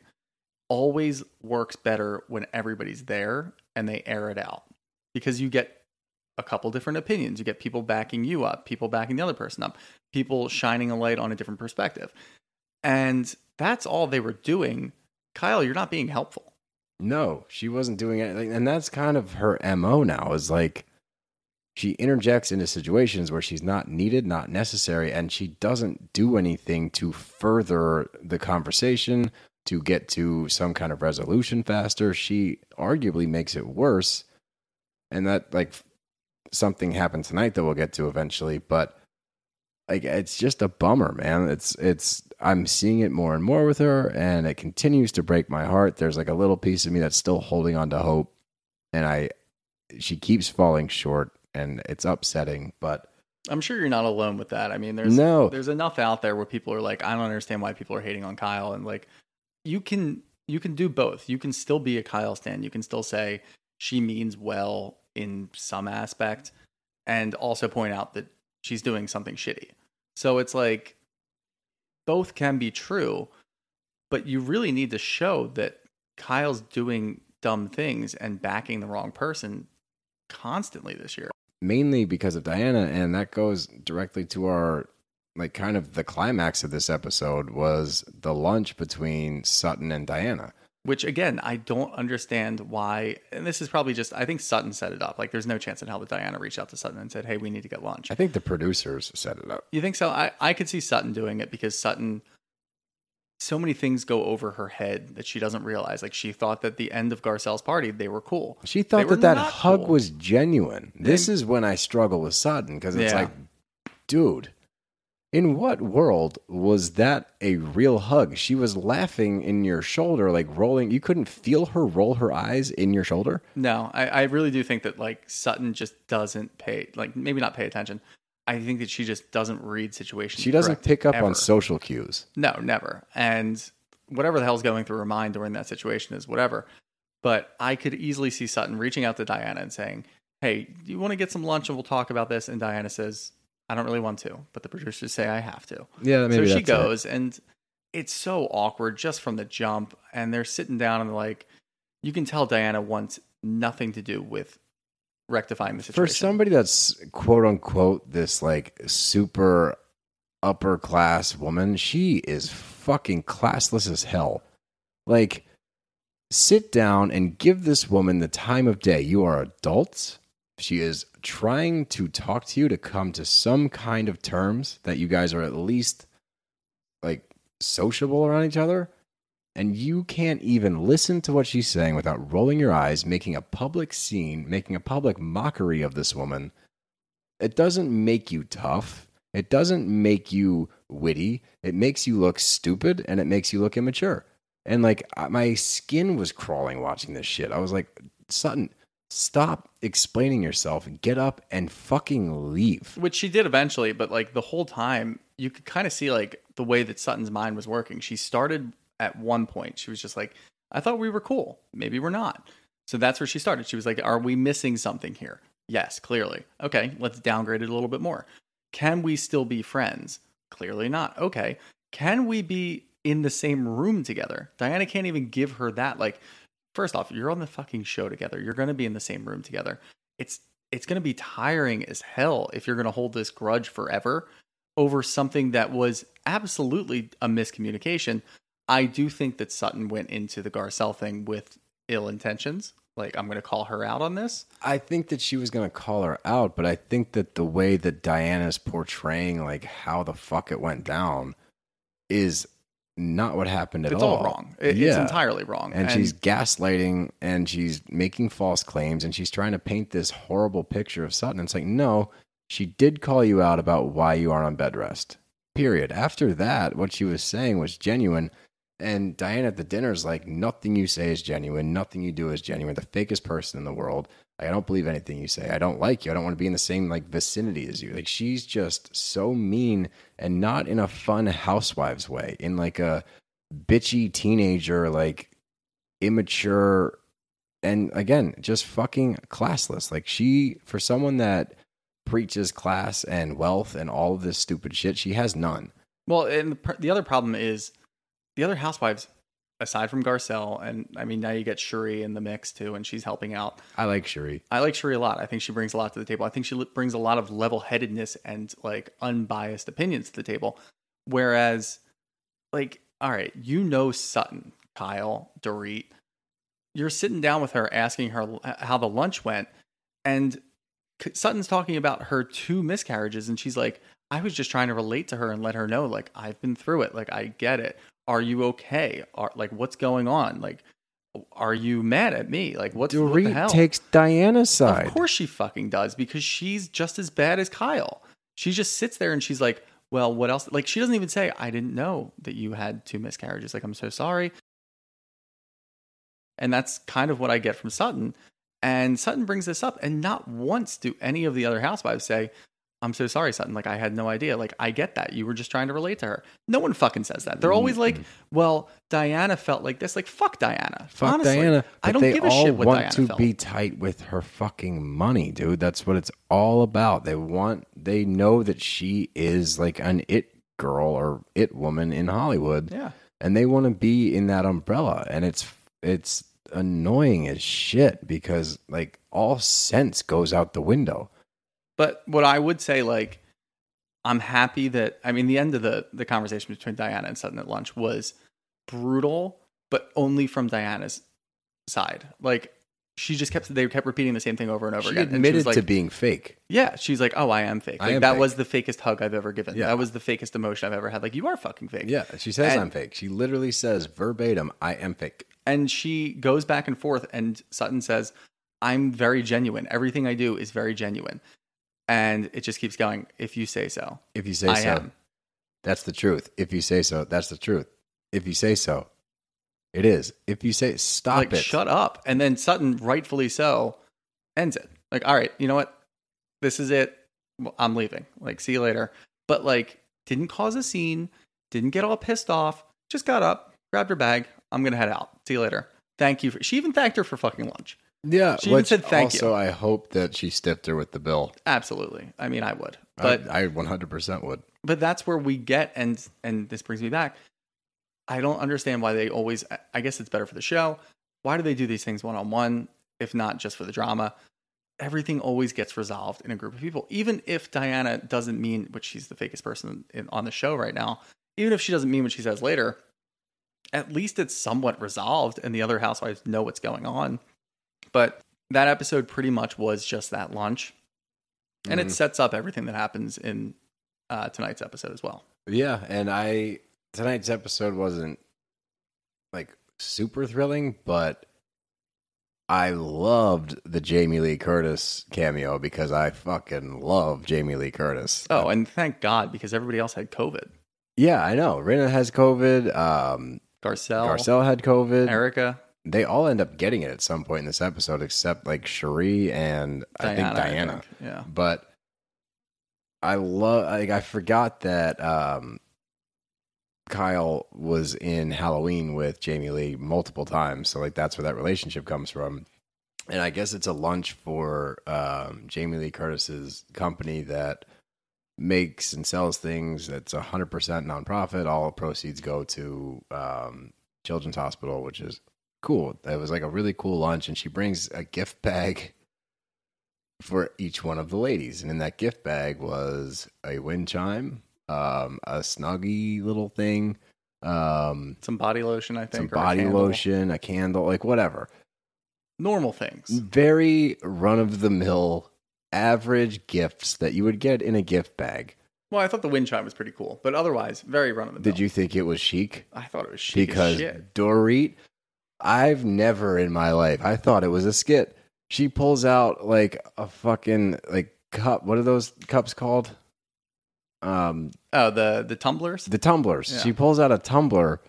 always works better when everybody's there and they air it out because you get a couple different opinions. You get people backing you up, people backing the other person up, people shining a light on a different perspective. And that's all they were doing. Kyle, you're not being helpful. No, she wasn't doing anything. And that's kind of her MO now is like she interjects into situations where she's not needed, not necessary, and she doesn't do anything to further the conversation, to get to some kind of resolution faster. She arguably makes it worse. And that, like, something happened tonight that we'll get to eventually, but like it's just a bummer, man. It's it's I'm seeing it more and more with her and it continues to break my heart. There's like a little piece of me that's still holding on to hope and I she keeps falling short and it's upsetting, but I'm sure you're not alone with that. I mean, there's No. there's enough out there where people are like, I don't understand why people are hating on Kyle, and like, you can you can do both. You can still be a Kyle stan. You can still say she means well in some aspect, and also point out that she's doing something shitty. So it's like both can be true, but you really need to show that Kyle's doing dumb things and backing the wrong person constantly this year. mainly because of Diana, and that goes directly to our like kind of the climax of this episode was the lunch between Sutton and Diana. Which again, I don't understand why. And this is probably just I think Sutton set it up. Like, there's no chance in hell that Diana reached out to Sutton and said, "Hey, we need to get lunch." I think the producers set it up. You think so? I I could see Sutton doing it because Sutton. So many things go over her head that she doesn't realize. Like she thought that the end of Garcelle's party, they were cool. She thought that that hug cool. was genuine. This is when I struggle with Sutton because it's Yeah. like, dude, in what world was that a real hug? She was laughing in your shoulder, like rolling. You couldn't feel her roll her eyes in your shoulder. No, I, I really do think that like Sutton just doesn't pay like maybe not pay attention. I think that she just doesn't read situations. She doesn't pick up ever. on social cues. No, never. And whatever the hell's going through her mind during that situation is whatever. But I could easily see Sutton reaching out to Diana and saying, Hey, do you want to get some lunch and we'll talk about this? And Diana says, I don't really want to, but the producers say I have to. Yeah, maybe so she that's it. goes and it's so awkward just from the jump. And they're sitting down and like, you can tell Diana wants nothing to do with rectifying the situation. For somebody that's quote unquote this like super upper class woman, she is fucking classless as hell. Like, sit down and give this woman the time of day. You are adults. She is trying to talk to you to come to some kind of terms that you guys are at least like sociable around each other. And you can't even listen to what she's saying without rolling your eyes, making a public scene, making a public mockery of this woman. It doesn't make you tough. It doesn't make you witty. It makes you look stupid and it makes you look immature. And like my skin was crawling watching this shit. I was like, Sutton, stop explaining yourself. Get up and fucking leave. which she did eventually but like the whole time you could kind of see like the way that sutton's mind was working. She started at one point. She was just like i thought we were cool. Maybe we're not. So that's where she started. She was like are we missing something here? Yes clearly. Okay let's downgrade it a little bit more. Can we still be friends? Clearly not. Okay can we be in the same room together? Diana can't even give her that like first off you're on the fucking show together you're going to be in the same room together it's it's going to be tiring as hell if you're going to hold this grudge forever over something that was absolutely a miscommunication. I do think that Sutton went into the Garcelle thing with ill intentions. Like, I'm going to call her out on this. I think that she was going to call her out, but I think that the way that Diana's portraying like how the fuck it went down is not what happened at all. It's all wrong. It- It's entirely wrong. and, she's gaslighting and she's making false claims and she's trying to paint this horrible picture of Sutton. It's like, no, she did call you out about why you aren't on bed rest. Period. After that, what she was saying was genuine. And Diana at the dinner is like, nothing you say is genuine. Nothing you do is genuine. The fakest person in the world. I don't believe anything you say. I don't like you. I don't want to be in the same like vicinity as you. Like she's just so mean and not in a fun housewives way. In like a bitchy teenager, like immature and again, just fucking classless. Like she for someone that preaches class and wealth and all of this stupid shit, she has none. Well, and the, the other problem is the other housewives, aside from Garcelle, and I mean, now you get Sheree in the mix too, and she's helping out. I like Sheree. I like Sheree a lot. I think she brings a lot to the table. I think she li- brings a lot of level headedness and like unbiased opinions to the table. Whereas, like, all right, you know Sutton, Kyle, Dorit. You're sitting down with her, asking her how the lunch went, and Sutton's talking about her two miscarriages, and she's like, "I was just trying to relate to her and let her know, like, I've been through it. Like, I get it. Are you okay? Are like, what's going on? Like, are you mad at me? Like, what's what the hell?" takes Diana's side. Of course she fucking does because she's just as bad as Kyle. She just sits there and she's like, "Well, what else?" Like she doesn't even say, "I didn't know that you had two miscarriages." Like, "I'm so sorry." And that's kind of what I get from Sutton. And Sutton brings this up and not once do any of the other housewives say, "I'm so sorry, Sutton. Like I had no idea. Like I get that. You were just trying to relate to her." No one fucking says that. They're always like, "Well, Diana felt like this." Like, fuck Diana. Fuck Honestly, Diana. I don't they give a all shit what want Diana to felt. be tight with her fucking money, dude. That's what it's all about. They want they know that she is like an it girl or it woman in Hollywood. yeah. and they want to be in that umbrella, and it's it's annoying as shit because like all sense goes out the window. But what I would say, like, I'm happy that I mean the end of the the conversation between Diana and Sutton at lunch was brutal, but only from Diana's side. Like she just kept they kept repeating the same thing over and over She again. Admitted was like, to being fake. Yeah, she's like, "Oh, I am fake. I am that fake. was the fakest hug I've ever given. Yeah. That was the fakest emotion I've ever had. Like you are fucking fake." Yeah, she says And- I'm fake. She literally says verbatim, "I am fake." And she goes back and forth, and Sutton says, "I'm very genuine. Everything I do is very genuine." And it just keeps going. If you say so, If you say I so, am. that's the truth. If you say so, that's the truth. If you say so, it is. If you say stop like it, shut up. And then sutton rightfully so ends it. Like all right you know what? This is it. I'm leaving. Like see you later. But like didn't cause a scene didn't get all pissed off just got up grabbed her bag. I'm gonna head out. See you later. Thank you for, she even thanked her for fucking lunch Yeah, She even said thank you. also, I hope that she stiffed her with the bill. absolutely. I mean i would. But I, I 100% would. but that's where we get and and this brings me back. I don't understand why they always i guess it's better for the show. Why do they do these things one on one if not just for the drama? Everything always gets resolved in a group of people. Even if diana doesn't mean which she's the fakest person in, on the show right now even if she doesn't mean what she says later at least it's somewhat resolved and the other housewives know what's going on but that episode pretty much was just that launch, and Mhm. it sets up everything that happens in uh, tonight's episode as well Yeah, and I tonight's episode wasn't like super thrilling, but I loved the Jamie Lee Curtis cameo because I fucking love Jamie Lee Curtis. Oh, and thank God because everybody else had COVID. yeah, I know. Rinna has COVID. Um, Garcelle, Garcelle had COVID. Erika, They all end up getting it at some point in this episode, except like Sheree and I think Diana. think. Yeah. but I love like I forgot that um Kyle was in Halloween with Jamie Lee multiple times, so like that's where that relationship comes from. And I guess it's a lunch for um, Jamie Lee Curtis's company that makes and sells things. That's a hundred percent nonprofit. All proceeds go to um, Children's Hospital, which is cool. It was like a really cool lunch, and she brings a gift bag for each one of the ladies. And in that gift bag was a wind chime, um, a snuggy little thing, um, Some body lotion, I think. some body candle. lotion, a candle, like whatever. Normal things. Very run of the mill, average gifts that you would get in a gift bag. Well, I thought the wind chime was pretty cool, but otherwise, very run of the mill. Did you think it was chic? I thought it was chic because. Dorit, I've never in my life, I thought it was a skit. She pulls out like a fucking like cup. What are those cups called? Um, Oh, the the tumblers. the tumblers. Yeah. She pulls out a tumbler.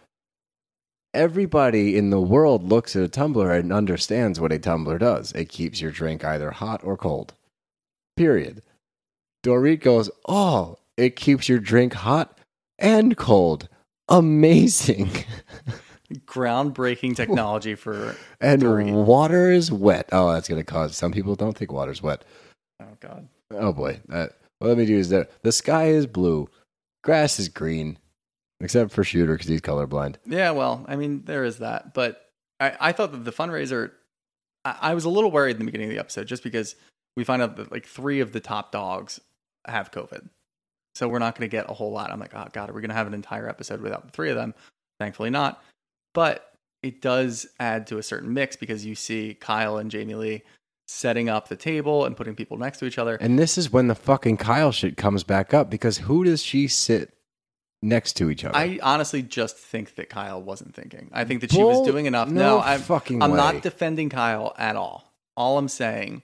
Everybody in the world looks at a tumbler and understands what a tumbler does. It keeps your drink either hot or cold. Period. Dorit goes, Oh, it keeps your drink hot and cold. Amazing. [LAUGHS] Groundbreaking technology for. [LAUGHS] and water is wet. Oh, that's going to cause some people don't think water's wet. Oh God. Oh boy. Uh, that, what let me do is that the sky is blue, grass is green, except for Shooter because he's colorblind. Yeah, well, I mean, there is that, but I, I thought that the fundraiser. I, I was a little worried in the beginning of the episode just because we find out that like three of the top dogs have COVID, so we're not going to get a whole lot. I'm like, oh god, are we going to have an entire episode without the three of them? Thankfully, not. But it does add to a certain mix because you see Kyle and Jamie Lee setting up the table and putting people next to each other. And this is when the fucking Kyle shit comes back up because who does she sit next to each other? I honestly just think that Kyle wasn't thinking. I think that she was doing enough. no No, I'm fucking I'm way. not defending Kyle at all. All I'm saying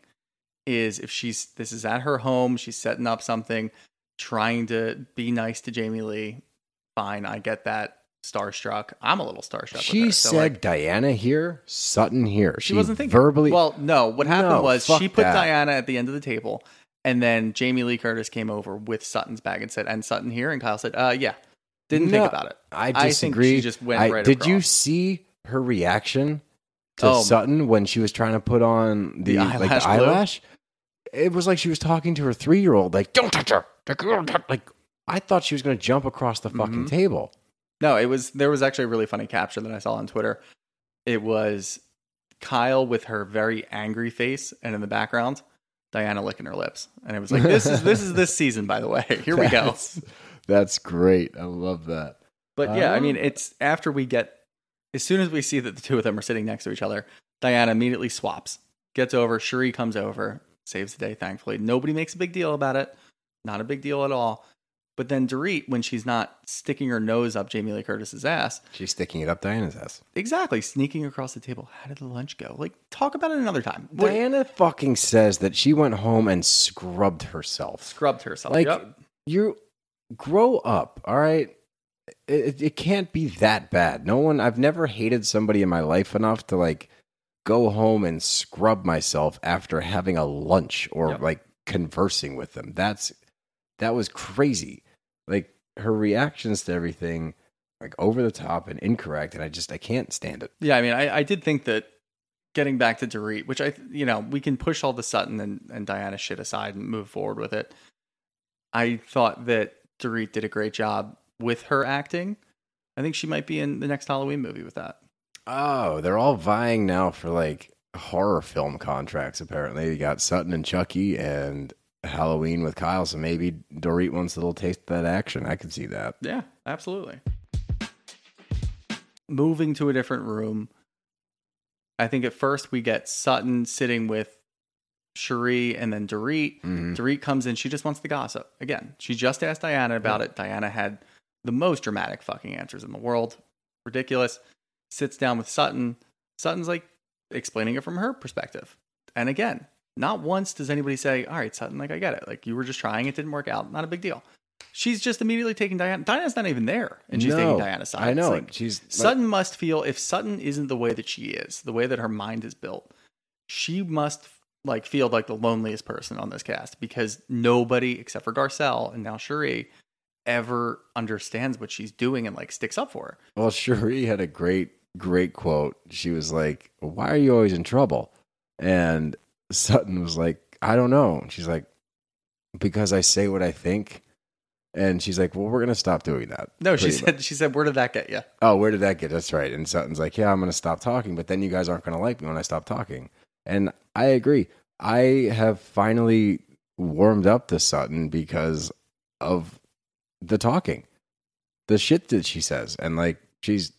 is if she's this is at her home, she's setting up something, trying to be nice to Jamie Lee. Fine, I get that. Starstruck. I'm a little starstruck. she her, so, said like, Diana here, Sutton here. she, wasn't thinking verbally. Well, no. What happened No, was she put that. Diana at the end of the table, and then Jamie Lee Curtis came over with Sutton's bag and said, "And Sutton here." And Kyle said, "Uh, yeah." Didn't No, think about it. I I think disagree. she just went I- right Did you see her reaction to Oh. Sutton when she was trying to put on the, The like the eyelash? It was like she was talking to her three year old, like "Don't touch her." Like, "Don't touch-" like I thought she was going to jump across the fucking Mhm. table. No, it was there was actually a really funny caption that I saw on Twitter. It was Kyle with her very angry face, and in the background, Diana licking her lips, and it was like, "This is this is this season, by the way. [LAUGHS] Here we go." That's, that's great. I love that. But yeah, I Oh. mean, it's after we get as soon as we see that the two of them are sitting next to each other, Diana immediately swaps, gets over. Sheree comes over, saves the day. Thankfully, nobody makes a big deal about it. Not a big deal at all. But then Dorit, when she's not sticking her nose up Jamie Lee Curtis's ass, She's sticking it up Diana's ass. exactly sneaking across the table. How did the lunch go? Like, talk about it another time. What- Diana fucking says that she went home and scrubbed herself. scrubbed herself. Like Yep. you grow up, all right? It, it can't be that bad. No one I've never hated somebody in my life enough to like go home and scrub myself after having a lunch or Yep. like conversing with them. That's that was crazy. Like her reactions to everything like over the top and incorrect and I just I can't stand it. Yeah, I mean, I, I did think that getting back to Dorit, which I, you know, we can push all the Sutton and, and Diana shit aside and move forward with it. I thought that Dorit did a great job with her acting. I think she might be in the next Halloween movie with that. Oh, they're all vying now for like horror film contracts. Apparently, you got Sutton and Chucky and Halloween with Kyle. So maybe Dorit wants a little taste of that action. I could see that. Yeah, absolutely. Moving to a different room. I think at first we get Sutton sitting with Sheree and then Dorit. Mhm. Dorit comes in. She just wants the gossip. Again, she just asked Diana about it. Diana had the most dramatic fucking answers in the world. Ridiculous. Sits down with Sutton. Sutton's like explaining it from her perspective. And again, not once does anybody say, All right, Sutton, like I get it. Like you were just trying, it didn't work out. Not a big deal. She's just immediately taking Diana. Diana's not even there. And she's taking Diana's side. I It's know. like, She's Sutton must feel if Sutton isn't the way that she is, the way that her mind is built, she must like feel like the loneliest person on this cast because nobody except for Garcelle and now Sheree ever understands what she's doing and like sticks up for her. Well, Sheree had a great, great quote. She was like, Why are you always in trouble? And Sutton was like, I don't know. And she's like, Because I say what I think. And she's like, Well, we're going to stop doing that. No, she said much. she said, Where did that get you? Oh, where did that get? That's right. And Sutton's like, Yeah, I'm going to stop talking, but then you guys aren't going to like me when I stop talking. And I agree. I have finally warmed up to Sutton because of the talking, the shit that she says. And like, she's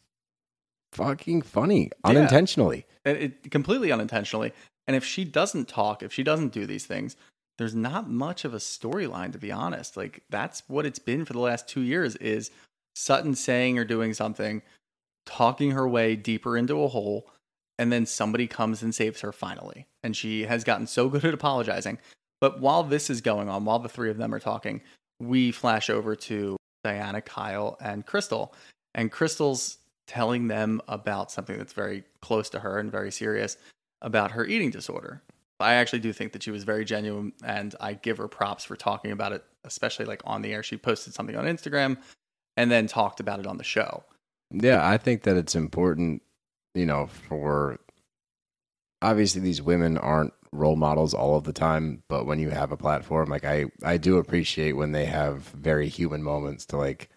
fucking funny unintentionally. And it completely unintentionally. And if she doesn't talk, if she doesn't do these things, there's not much of a storyline to be honest. Like that's what it's been for the last 2 years is Sutton saying or doing something, talking her way deeper into a hole, and then somebody comes and saves her finally. And she has gotten so good at apologizing. But while this is going on, while the three of them are talking, we flash over to Diana, Kyle, and Crystal. And Crystal's telling them about something that's very close to her and very serious about her eating disorder. I actually do think that she was very genuine and I give her props for talking about it, especially like on the air. She posted something on Instagram and then talked about it on the show. Yeah, I think that it's important, you know, for obviously these women aren't role models all of the time, but when you have a platform, like I I do appreciate when they have very human moments to like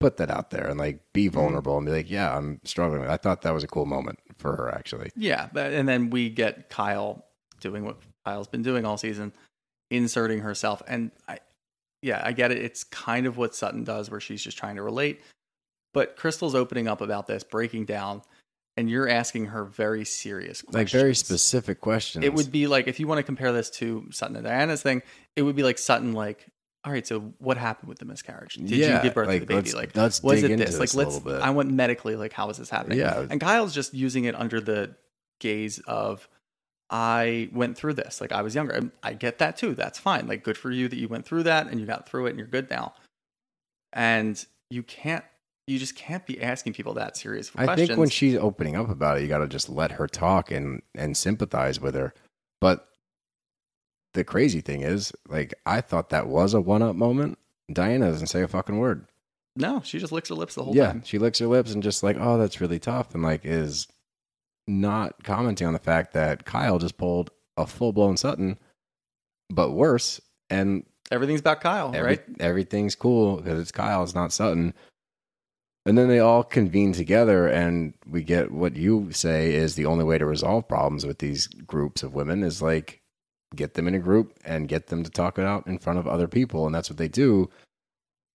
put that out there and like be mm-hmm. vulnerable and be like, yeah, I'm struggling. I thought that was a cool moment for her actually. Yeah, but, and then we get Kyle doing what Kyle's been doing all season, inserting herself. And I, yeah, I get it. It's kind of what Sutton does, where she's just trying to relate. But Crystal's opening up about this, breaking down, and you're asking her very serious questions. Like very specific questions. It would be like if you want to compare this to Sutton and Diana's thing, it would be like Sutton, like, all right, so what happened with the miscarriage? Did Yeah, you give birth like, to the baby? let's- like, let's was it this? Like, let's. I went medically. Like, how is this happening? Yeah. And Kyle's just using it under the gaze of, I went through this. Like, I was younger. And I get that too. That's fine. Like, good for you that you went through that and you got through it and you're good now. And you can't. You just can't be asking people that serious I questions. think when she's opening up about it, you got to just let her talk and and sympathize with her. But the crazy thing is, like, I thought that was a one up moment. Diana doesn't say a fucking word. no, she just licks her lips the whole yeah, time. she licks her lips and just like, oh, that's really tough, and like is not commenting on the fact that Kyle just pulled a full blown Sutton, but worse, and Everything's about Kyle, every, right? everything's cool because it's Kyle, it's not Sutton. And then they all convene together, and we get what you say is the only way to resolve problems with these groups of women is like get them in a group and get them to talk it out in front of other people, and that's what they do.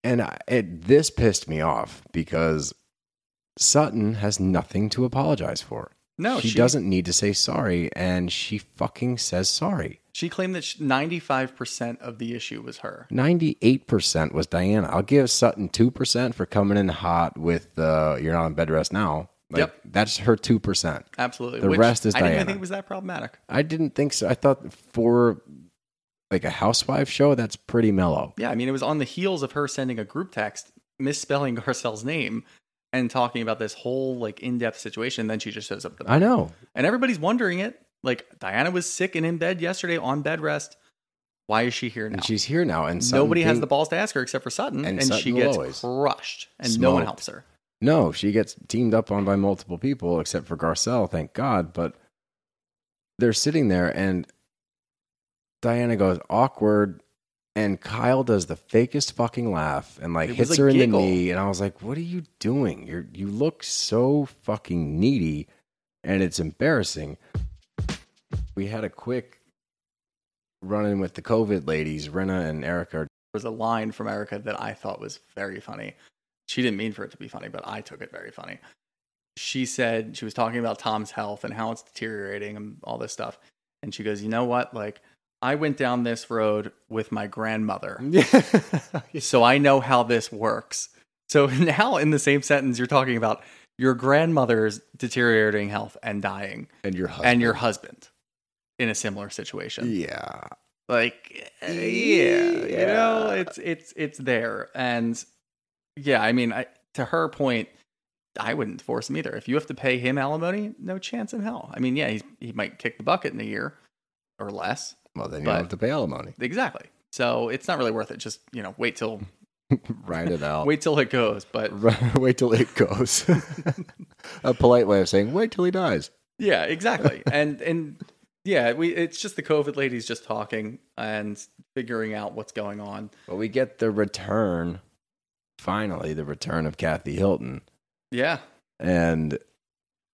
And I, it, this pissed me off because Sutton has nothing to apologize for. No, she, she- doesn't need to say sorry, and she fucking says sorry. She claimed that 95% of the issue was her. 98% was Diana. I'll give Sutton 2% for coming in hot with uh, You're Not on Bed Rest Now. Like, Yep. That's her 2%. Absolutely. The Which rest is I didn't think it was that problematic. I didn't think so. I thought for like a housewife show, that's pretty mellow. Yeah, I mean, it was on the heels of her sending a group text misspelling [LAUGHS] Garcelle's name and talking about this whole like in-depth situation. Then she just shows up. The I know. and everybody's wondering it. Like Diana was sick and in bed yesterday on bed rest. Why is she here now? And she's here now. And Nobody has the balls to ask her except for Sutton, And and, Sutton she gets crushed, and no one helps her. No, she gets teamed up on by multiple people except for Garcelle, thank God. But they're sitting there and Diana goes awkward and Kyle does the fakest fucking laugh and like It hits her in giggle. the knee and I was like, "What are you doing? You you look so fucking needy and it's embarrassing." We had a quick run in with the COVID ladies, Rinna and Erika. There was a line from Erika that I thought was very funny. She didn't mean for it to be funny, but I took it very funny. She said she was talking about Tom's health and how it's deteriorating and all this stuff. And she goes, You know what? Like, I went down this road with my grandmother, [LAUGHS] so I know how this works. So [LAUGHS] now, in the same sentence, you're talking about your grandmother's deteriorating health and dying, and your husband. and your husband in a similar situation Yeah. like uh, yeah, you know it's it's it's there and yeah i mean I, to her point i wouldn't force him either if you have to pay him alimony no chance in hell i mean yeah he's, he might kick the bucket in a year or less Well, then you don't have to pay alimony. exactly so it's not really worth it just you know wait till [LAUGHS] Write it out. wait till it goes but [LAUGHS] wait till it goes. [LAUGHS] a polite way of saying wait till he dies. yeah exactly and and yeah we it's just the covid ladies just talking and figuring out what's going on But we get the return, finally, the return of Kathy Hilton, yeah and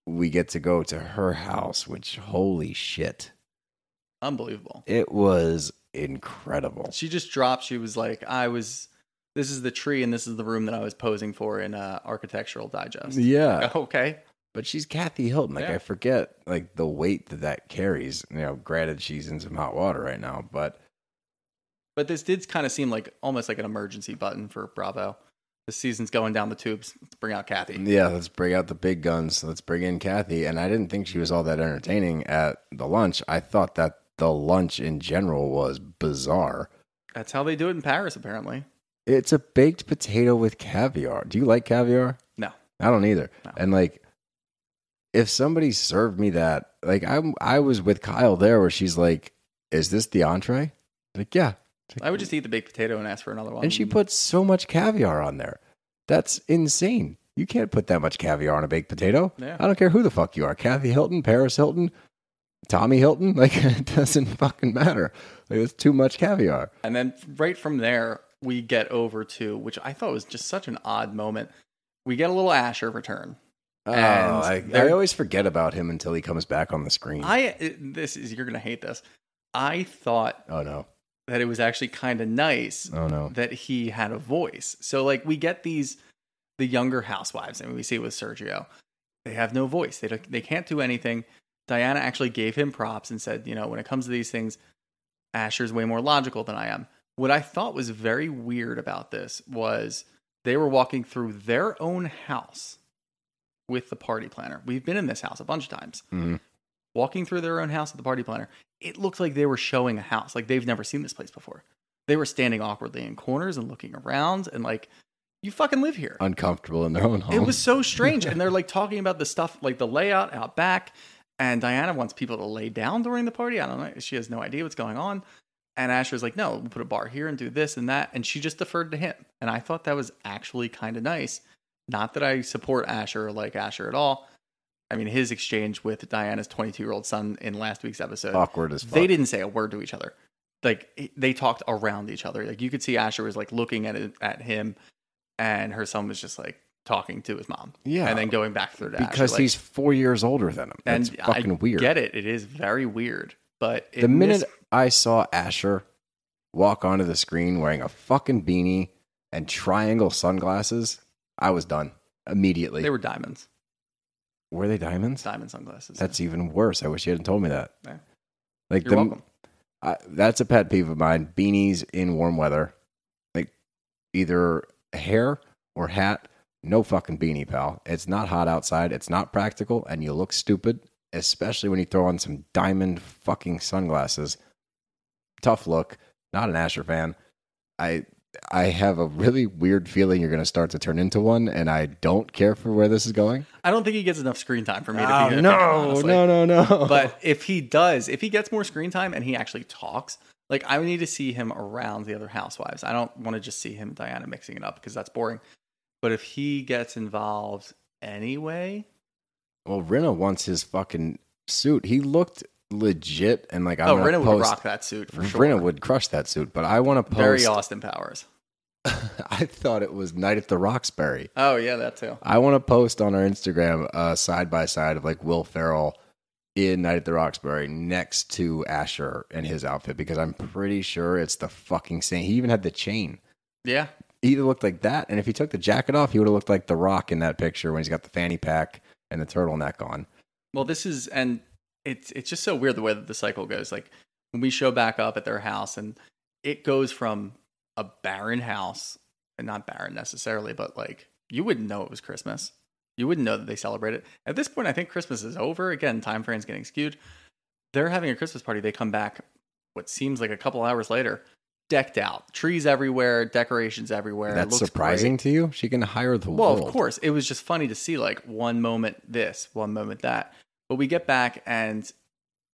we get to go to her house. Which holy shit, unbelievable it was incredible. She just dropped. She was like, I was, this is the tree and this is the room that I was posing for in uh, Architectural Digest. Yeah, [LAUGHS] Okay. but she's Kathy Hilton. Like Yeah. I forget, like the weight that that carries. You know, granted, she's in some hot water right now, but But this did kind of seem like almost like an emergency button for Bravo. The season's going down the tubes. Let's bring out Kathy. Yeah, let's bring out the big guns. Let's bring in Kathy. And I didn't think she was all that entertaining at the lunch. I thought that the lunch in general was bizarre. That's how they do it in Paris, apparently. It's a baked potato with caviar. Do you like caviar? No. I don't either. No. And like, if somebody served me that, like I'm I was with Kyle there, where she's like, "Is this the entree?" Like, yeah. I would just eat the baked potato and ask for another one. And she put so much caviar on there. That's insane. You can't put that much caviar on a baked potato. Yeah. I don't care who the fuck you are. Kathy Hilton, Paris Hilton, Tommy Hilton. [LAUGHS] Like, it doesn't fucking matter. Like, it's too much caviar. And then right from there, we get over to, which I thought was just such an odd moment. We get a little Asher return. Oh, And I, I always forget about him until he comes back on the screen. I, this is, you're going to hate this. I thought oh, no. That it was actually kind of nice Oh, no. that he had a voice. So like we get these the younger housewives, and we see it with Sergio. They have no voice. They don't, they can't do anything. Diana actually gave him props and said, you know, when it comes to these things, Asher's way more logical than I am. What I thought was very weird about this was they were walking through their own house with the party planner. We've been in this house a bunch of times. Mhm. Walking through their own house with the party planner, it looked like they were showing a house. Like they've never seen this place before. They were standing awkwardly in corners and looking around and like, you fucking live here. Uncomfortable in their own home. It was so strange. and [LAUGHS] they're like talking about the stuff, like the layout out back. And Diana wants people to lay down during the party. I don't know. She has no idea what's going on. And Asher's like, no, we'll put a bar here and do this and that. And she just deferred to him. And I thought that was actually kind of nice. Not that I support Asher or like Asher at all. I mean, his exchange with Diana's 22 year old son in last week's episode, awkward as fuck. they didn't say a word to each other. Like they talked around each other. Like you could see Asher was like looking at it, at him, and her son was just like talking to his mom. Yeah. and then going back through to Asher, because like- he's four years older than him. That's and fucking I weird. Get it? It is very weird. But the minute mis- I saw Asher walk onto the screen wearing a fucking beanie and triangle sunglasses, I was done immediately. they were diamonds, Were they diamonds? diamond sunglasses. That's even worse. I wish you hadn't told me that. Yeah. Like You're the, welcome. I, that's a pet peeve of mine. Beanies in warm weather, like either hair or hat. No fucking beanie, pal. It's not hot outside. It's not practical, and you look stupid, especially when you throw on some diamond fucking sunglasses. Tough look. Not an Asher fan. I I have a really weird feeling you're going to start to turn into one, and I don't care for where this is going. I don't think he gets enough screen time for me to Oh, be. a fan, no, honestly. no, no, no. But if he does, if he gets more screen time and he actually talks, like I need to see him around the other housewives. I don't want to just see him and Diana mixing it up because that's boring. But if he gets involved anyway, Well, Rinna wants his fucking suit. He looked legit, and like I'm oh, Rinna would rock that suit for sure. Rinna would crush that suit, but I want to post. Very Austin Powers. [LAUGHS] I thought it was Night at the Roxbury. Oh yeah, that too. I want to post on our Instagram uh, side by side of like Will Ferrell in Night at the Roxbury next to Asher and his outfit because I'm pretty sure it's the fucking same. He even had the chain. Yeah, He either looked like that, and if he took the jacket off, he would have looked like The Rock in that picture when he's got the fanny pack and the turtleneck on. Well, this is and it's it's just so weird the way that the cycle goes. Like when we show back up at their house, and it goes from a barren house, and not barren necessarily, but like you wouldn't know it was Christmas. You wouldn't know that they celebrate it. At this point, I think Christmas is over. Again, time frame's getting skewed. They're having a Christmas party. They come back what seems like a couple hours later, decked out, trees everywhere, decorations everywhere. That's surprising great. to you? She can hire the Well, world. of course. It was just funny to see like one moment this, one moment that. But we get back and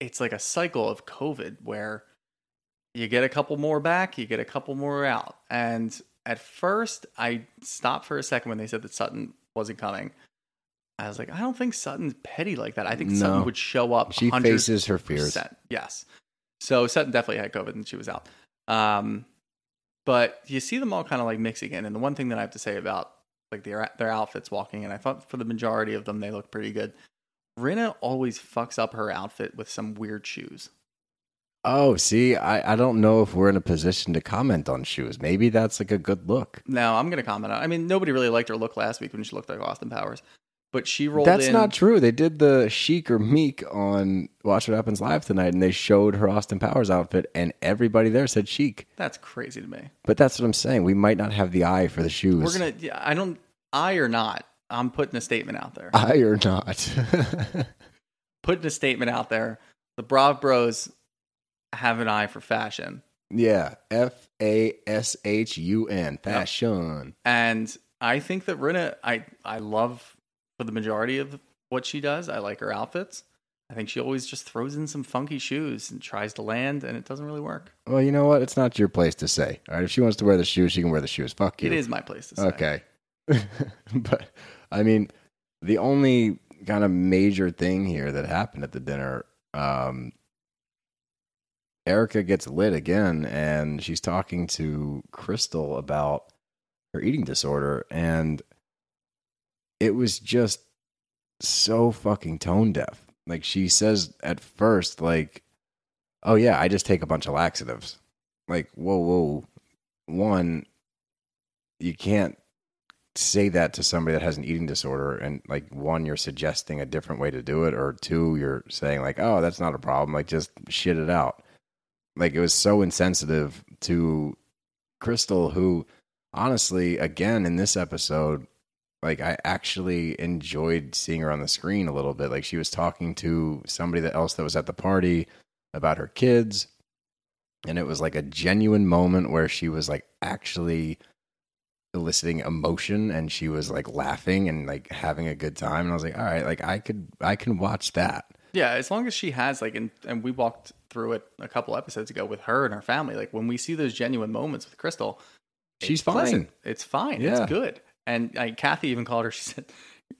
it's like a cycle of COVID where you get a couple more back, you get a couple more out. And at first, I stopped for a second when they said that Sutton wasn't coming. I was like, I don't think Sutton's petty like that. I think No. Sutton would show up. She 100%. faces her fears. Yes. So Sutton definitely had COVID and she was out. Um, but you see them all kind of like mixing in. And the one thing that I have to say about like their their outfits walking in, I thought for the majority of them they look pretty good. Rinna always fucks up her outfit with some weird shoes. Oh, see, I, I don't know if we're in a position to comment on shoes. Maybe that's like a good look. Now I'm gonna comment on. I mean, nobody really liked her look last week when she looked like Austin Powers, but she rolled. That's in, not true. They did the chic or meek on Watch What Happens Live tonight, and they showed her Austin Powers outfit, and everybody there said chic. That's crazy to me. But that's what I'm saying. We might not have the eye for the shoes. We're gonna. I don't. I or not. I'm putting a statement out there. I or not. [LAUGHS] putting a statement out there. The Brav Bros have an eye for fashion. yeah, F A S H U N, fashion. And I think that Rinna, I, I love for the majority of what she does. I like her outfits. I think she always just throws in some funky shoes and tries to land, and it doesn't really work. Well, you know what? It's not your place to say. All right, if she wants to wear the shoes, she can wear the shoes. Fuck you. It is my place to say. Okay. [LAUGHS] but I mean, the only kind of major thing here that happened at the dinner, um, Erika gets lit again and she's talking to Crystal about her eating disorder. And it was just so fucking tone deaf. Like she says at first, like, oh yeah, I just take a bunch of laxatives. Like, whoa, whoa. One, you can't say that to somebody that has an eating disorder and like one you're suggesting a different way to do it or two you're saying like oh that's not a problem like just shit it out. Like it was so insensitive to crystal who honestly again in this episode like i actually enjoyed seeing her on the screen a little bit. Like she was talking to somebody that else that was at the party about her kids and it was like a genuine moment where she was like actually eliciting emotion and she was like laughing and like having a good time and I was like all right like I could I can watch that Yeah, as long as she has like, and, and we walked through it a couple episodes ago with her and her family. Like when we see those genuine moments with Crystal, She's it's pleasant. fine. It's fine. Yeah. It's good. And like, Kathy even called her. She said,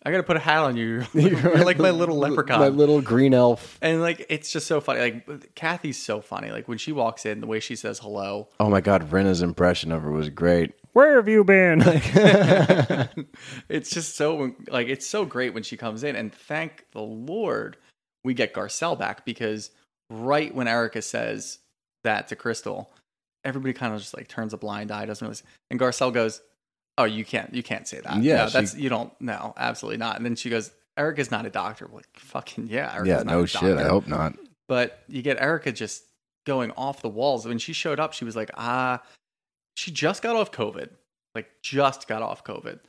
"I got to put a hat on you. [LAUGHS] You're like my little leprechaun." my little green elf and like it's just so funny. Like Kathy's so funny. Like when she walks in, the way she says hello. oh my god Rinna's impression of her was great Where have you been? [LAUGHS] [LAUGHS] it's just so like it's so great when she comes in, and thank the Lord we get Garcelle back because right when Erika says that to Crystal, everybody kind of just like turns a blind eye, doesn't really. And Garcelle goes, "Oh, you can't, you can't say that. Yeah, no, she- that's you don't. No, absolutely not." And then she goes, "Erika's not a doctor." We're like, fucking yeah, Erika's yeah, no shit. I hope not. But you get Erika just going off the walls. When she showed up, she was like, ah, she just got off COVID, like just got off COVID,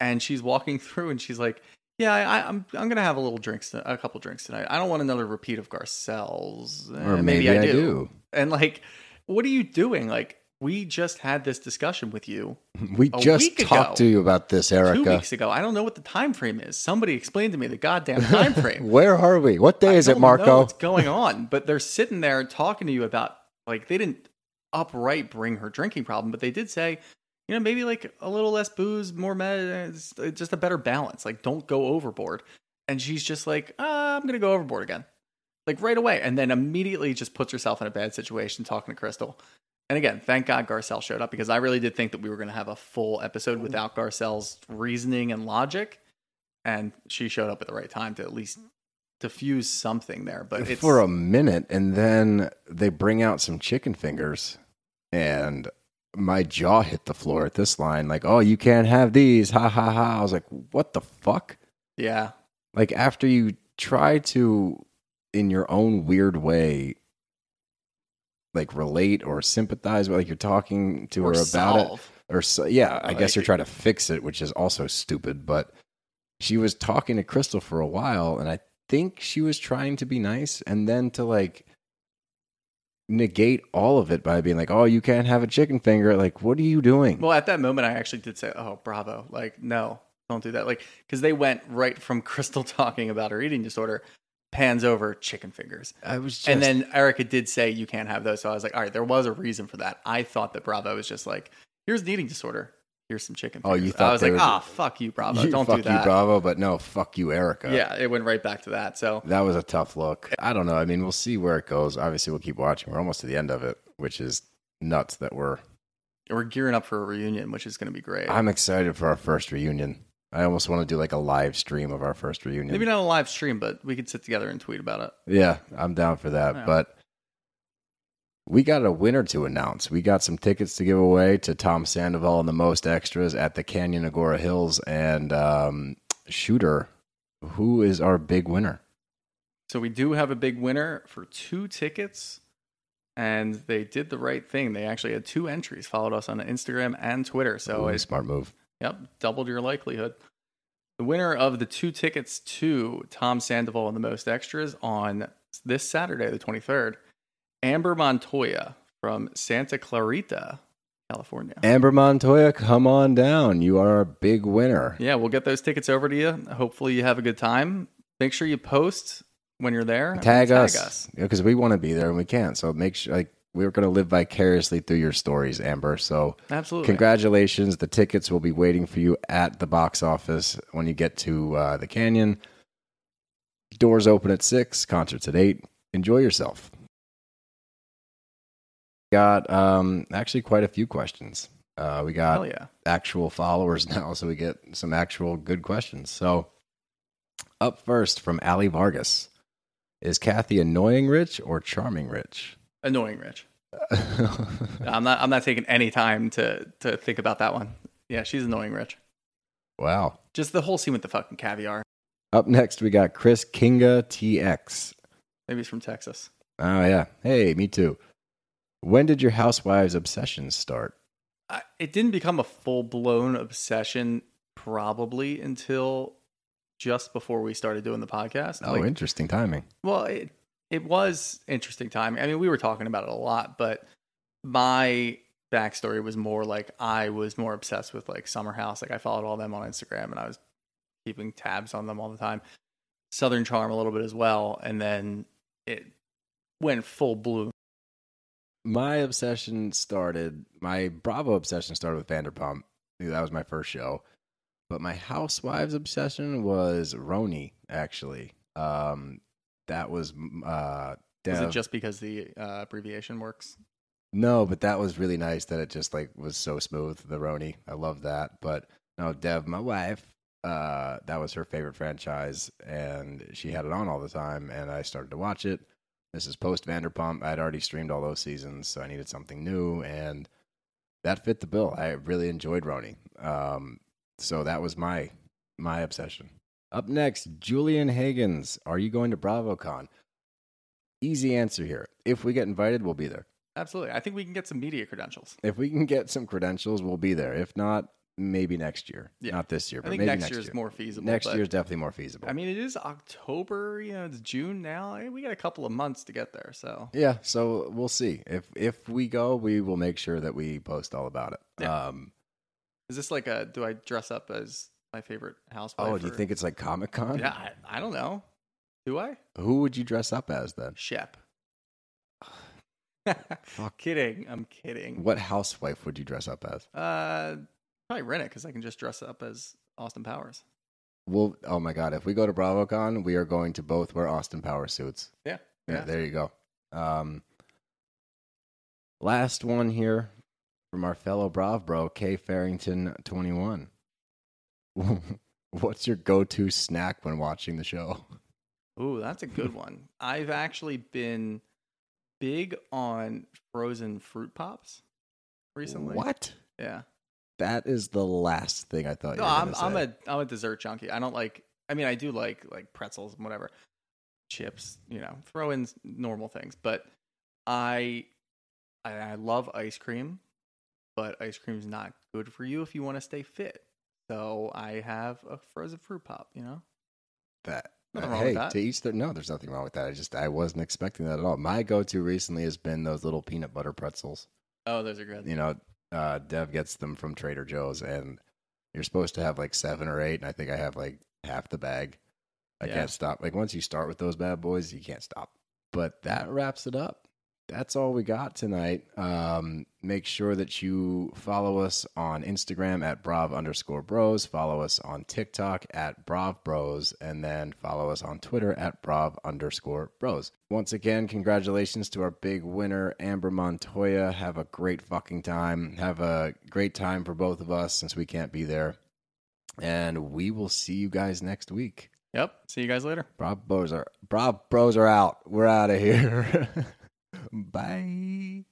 and she's walking [LAUGHS] through and she's like, yeah, I, I'm I'm gonna have a little drinks, a couple drinks tonight. I don't want another repeat of Garcelle's. Eh, Or maybe I do. And like, what are you doing? Like, we just had this discussion with you [LAUGHS] We just talked ago. to you about this, Erika. two weeks ago. I don't know what the time frame is. Somebody explained to me the goddamn [LAUGHS] time frame. Where are we? What day I is it, Marco? what's going on? But they're sitting there talking to you about like they didn't upright bring her drinking problem, but they did say, you know, maybe like a little less booze, more med, it's just a better balance. Like don't go overboard. And she's just like, uh, I'm gonna go overboard again, like right away, and then immediately just puts herself in a bad situation talking to Crystal. And again, thank God Garcelle showed up because I really did think that we were going to have a full episode without Garcelle's reasoning and logic. And she showed up at the right time to at least diffuse something there. But it's for a minute, and then they bring out some chicken fingers, and my jaw hit the floor at this line. Like, oh, you can't have these, ha ha ha! I was like, what the fuck? yeah, Like after you try to, in your own weird way, like relate or sympathize, with like you're talking to or her about it, or so, yeah, I Like- guess you're trying to fix it, which is also stupid. But she was talking to Crystal for a while, and I think she was trying to be nice, and then to like negate all of it by being like, "Oh, you can't have a chicken finger." Like, what are you doing? Well, at that moment, I actually did say, "Oh, bravo!" Like, no, don't do that. Like, because they went right from [LAUGHS] Crystal talking about her eating disorder, pans over chicken fingers, I was just, and then Erika did say you can't have those. So I was like, all right, there was a reason for that. I thought that Bravo was just like, here's an eating disorder. Here's some chicken. Oh, you thought I was like, ah, fuck you, Bravo. you, don't fuck do that. you, Bravo, but no, fuck you, Erika. Yeah, it went right back to that. So That was a tough look. I don't know. I mean, we'll see where it goes. Obviously, we'll keep watching. We're almost to the end of it, which is nuts that we're. we're gearing up for a reunion, which is going to be great. I'm excited for our first reunion. I almost want to do like a live stream of our first reunion. Maybe not a live stream, but we could sit together and tweet about it. Yeah, I'm down for that. But we got a winner to announce. We got some tickets to give away to Tom Sandoval and the Most Extras at the Canyon Agoura Hills and um, Shooter. Who is our big winner? So we do have a big winner for two tickets, and they did the right thing. They actually had two entries, followed us on Instagram and Twitter. So Ooh, I smart move. Yep, doubled your likelihood. The winner of the two tickets to Tom Sandoval and the Most Extras on this Saturday, the 23rd, Amber Montoya from Santa Clarita, California. Amber Montoya, come on down. You are a big winner. yeah, we'll get those tickets over to you. Hopefully, you have a good time. Make sure you post when you're there. and Tag, us, because we want to be there and we can't. So make sure, like, we're going to live vicariously through your stories, Amber. So Absolutely. congratulations. The tickets will be waiting for you at the box office when you get to uh, the canyon. Doors open at six, concerts at eight. Enjoy yourself. Got um, actually quite a few questions. Uh, we got yeah. actual followers [LAUGHS] now, so we get some actual good questions. So, up first from Ali Vargas Is Kathy annoying rich or charming rich? Annoying, Rich. [LAUGHS] I'm not. I'm not taking any time to to think about that one. Yeah, she's annoying, Rich. wow. Just the whole scene with the fucking caviar. Up next, we got Chris Kinga TX. Maybe he's from Texas. Oh, yeah. Hey, me too. When did your housewives obsession start? I, it didn't become a full blown obsession probably until just before we started doing the podcast. Oh, Like, interesting timing. well, it it was interesting time. I mean, we were talking about it a lot, but my backstory was more like I was more obsessed with like Summer House. Like I followed all them on Instagram, and I was keeping tabs on them all the time. Southern Charm a little bit as well, and then it went full bloom. My obsession started, my Bravo obsession started with Vanderpump. That was my first show. But my housewives obsession was RHONY, actually. Um, that was uh, Was it just because the uh, abbreviation works? No, but that was really nice that it just like was so smooth. The RHONY, I love that. But no, Dev, my wife, uh, that was her favorite franchise, and she had it on all the time, and I started to watch it. This is post Vanderpump. I'd already streamed all those seasons, so I needed something new, and that fit the bill. I really enjoyed RHONY, um, so that was my my obsession. Up next, Julian Hagens. Are you going to BravoCon? Easy answer here. If we get invited, we'll be there. Absolutely. I think we can get some media credentials. If we can get some credentials, we'll be there. If not, maybe next year. Yeah. Not this year, I but think maybe next, next year is more feasible. Next year is definitely more feasible. I mean, it is October. You know, it's June now. Eh, We got a couple of months to get there. So yeah, so we'll see. If if we go, we will make sure that we post all about it. Yeah. Um, is this like a? Do I dress up as my favorite housewife? oh, do you think it's like Comic Con? Yeah, I, I don't know. Do I? Who would you dress up as then? Shep. [SIGHS] [LAUGHS] kidding. I'm kidding. What housewife would you dress up as? Uh, probably Rinna because I can just dress up as Austin Powers. Well, oh my god, if we go to BravoCon, we are going to both wear Austin Power suits. Yeah. Yeah, Yeah. there you go. Um, last one here from our fellow Brav bro, K Farrington twenty one. [LAUGHS] What's your go to snack when watching the show? Ooh, that's a good one. I've actually been big on frozen fruit pops recently. What? Yeah. That is the last thing I thought No, you were I'm I'm a I'm a dessert junkie. I don't like. I mean, I do like like pretzels and whatever, chips. You know, throw in normal things. But I I, I love ice cream, but ice cream's not good for you if you want to stay fit. So I have a frozen fruit pop. You know. that. Uh, hey, to each their no, there's nothing wrong with that. I just I wasn't expecting that at all. My go to recently has been those little peanut butter pretzels. Oh, those are good. you know, uh, Dev gets them from Trader Joe's, and you're supposed to have like seven or eight, and I think I have like half the bag. I Yeah. can't stop. Like once you start with those bad boys, you can't stop. But that wraps it up. That's all we got tonight. Um, make sure that you follow us on Instagram at Brav underscore Bros. Follow us on TikTok at Brav Bros, and then follow us on Twitter at Brav underscore Bros. Once again, congratulations to our big winner, Amber Montoya. Have a great fucking time. Have a great time for both of us since we can't be there. And we will see you guys next week. Yep. See you guys later. Brav Bros are Brav Bros are out. We're out of here. [LAUGHS] Bye.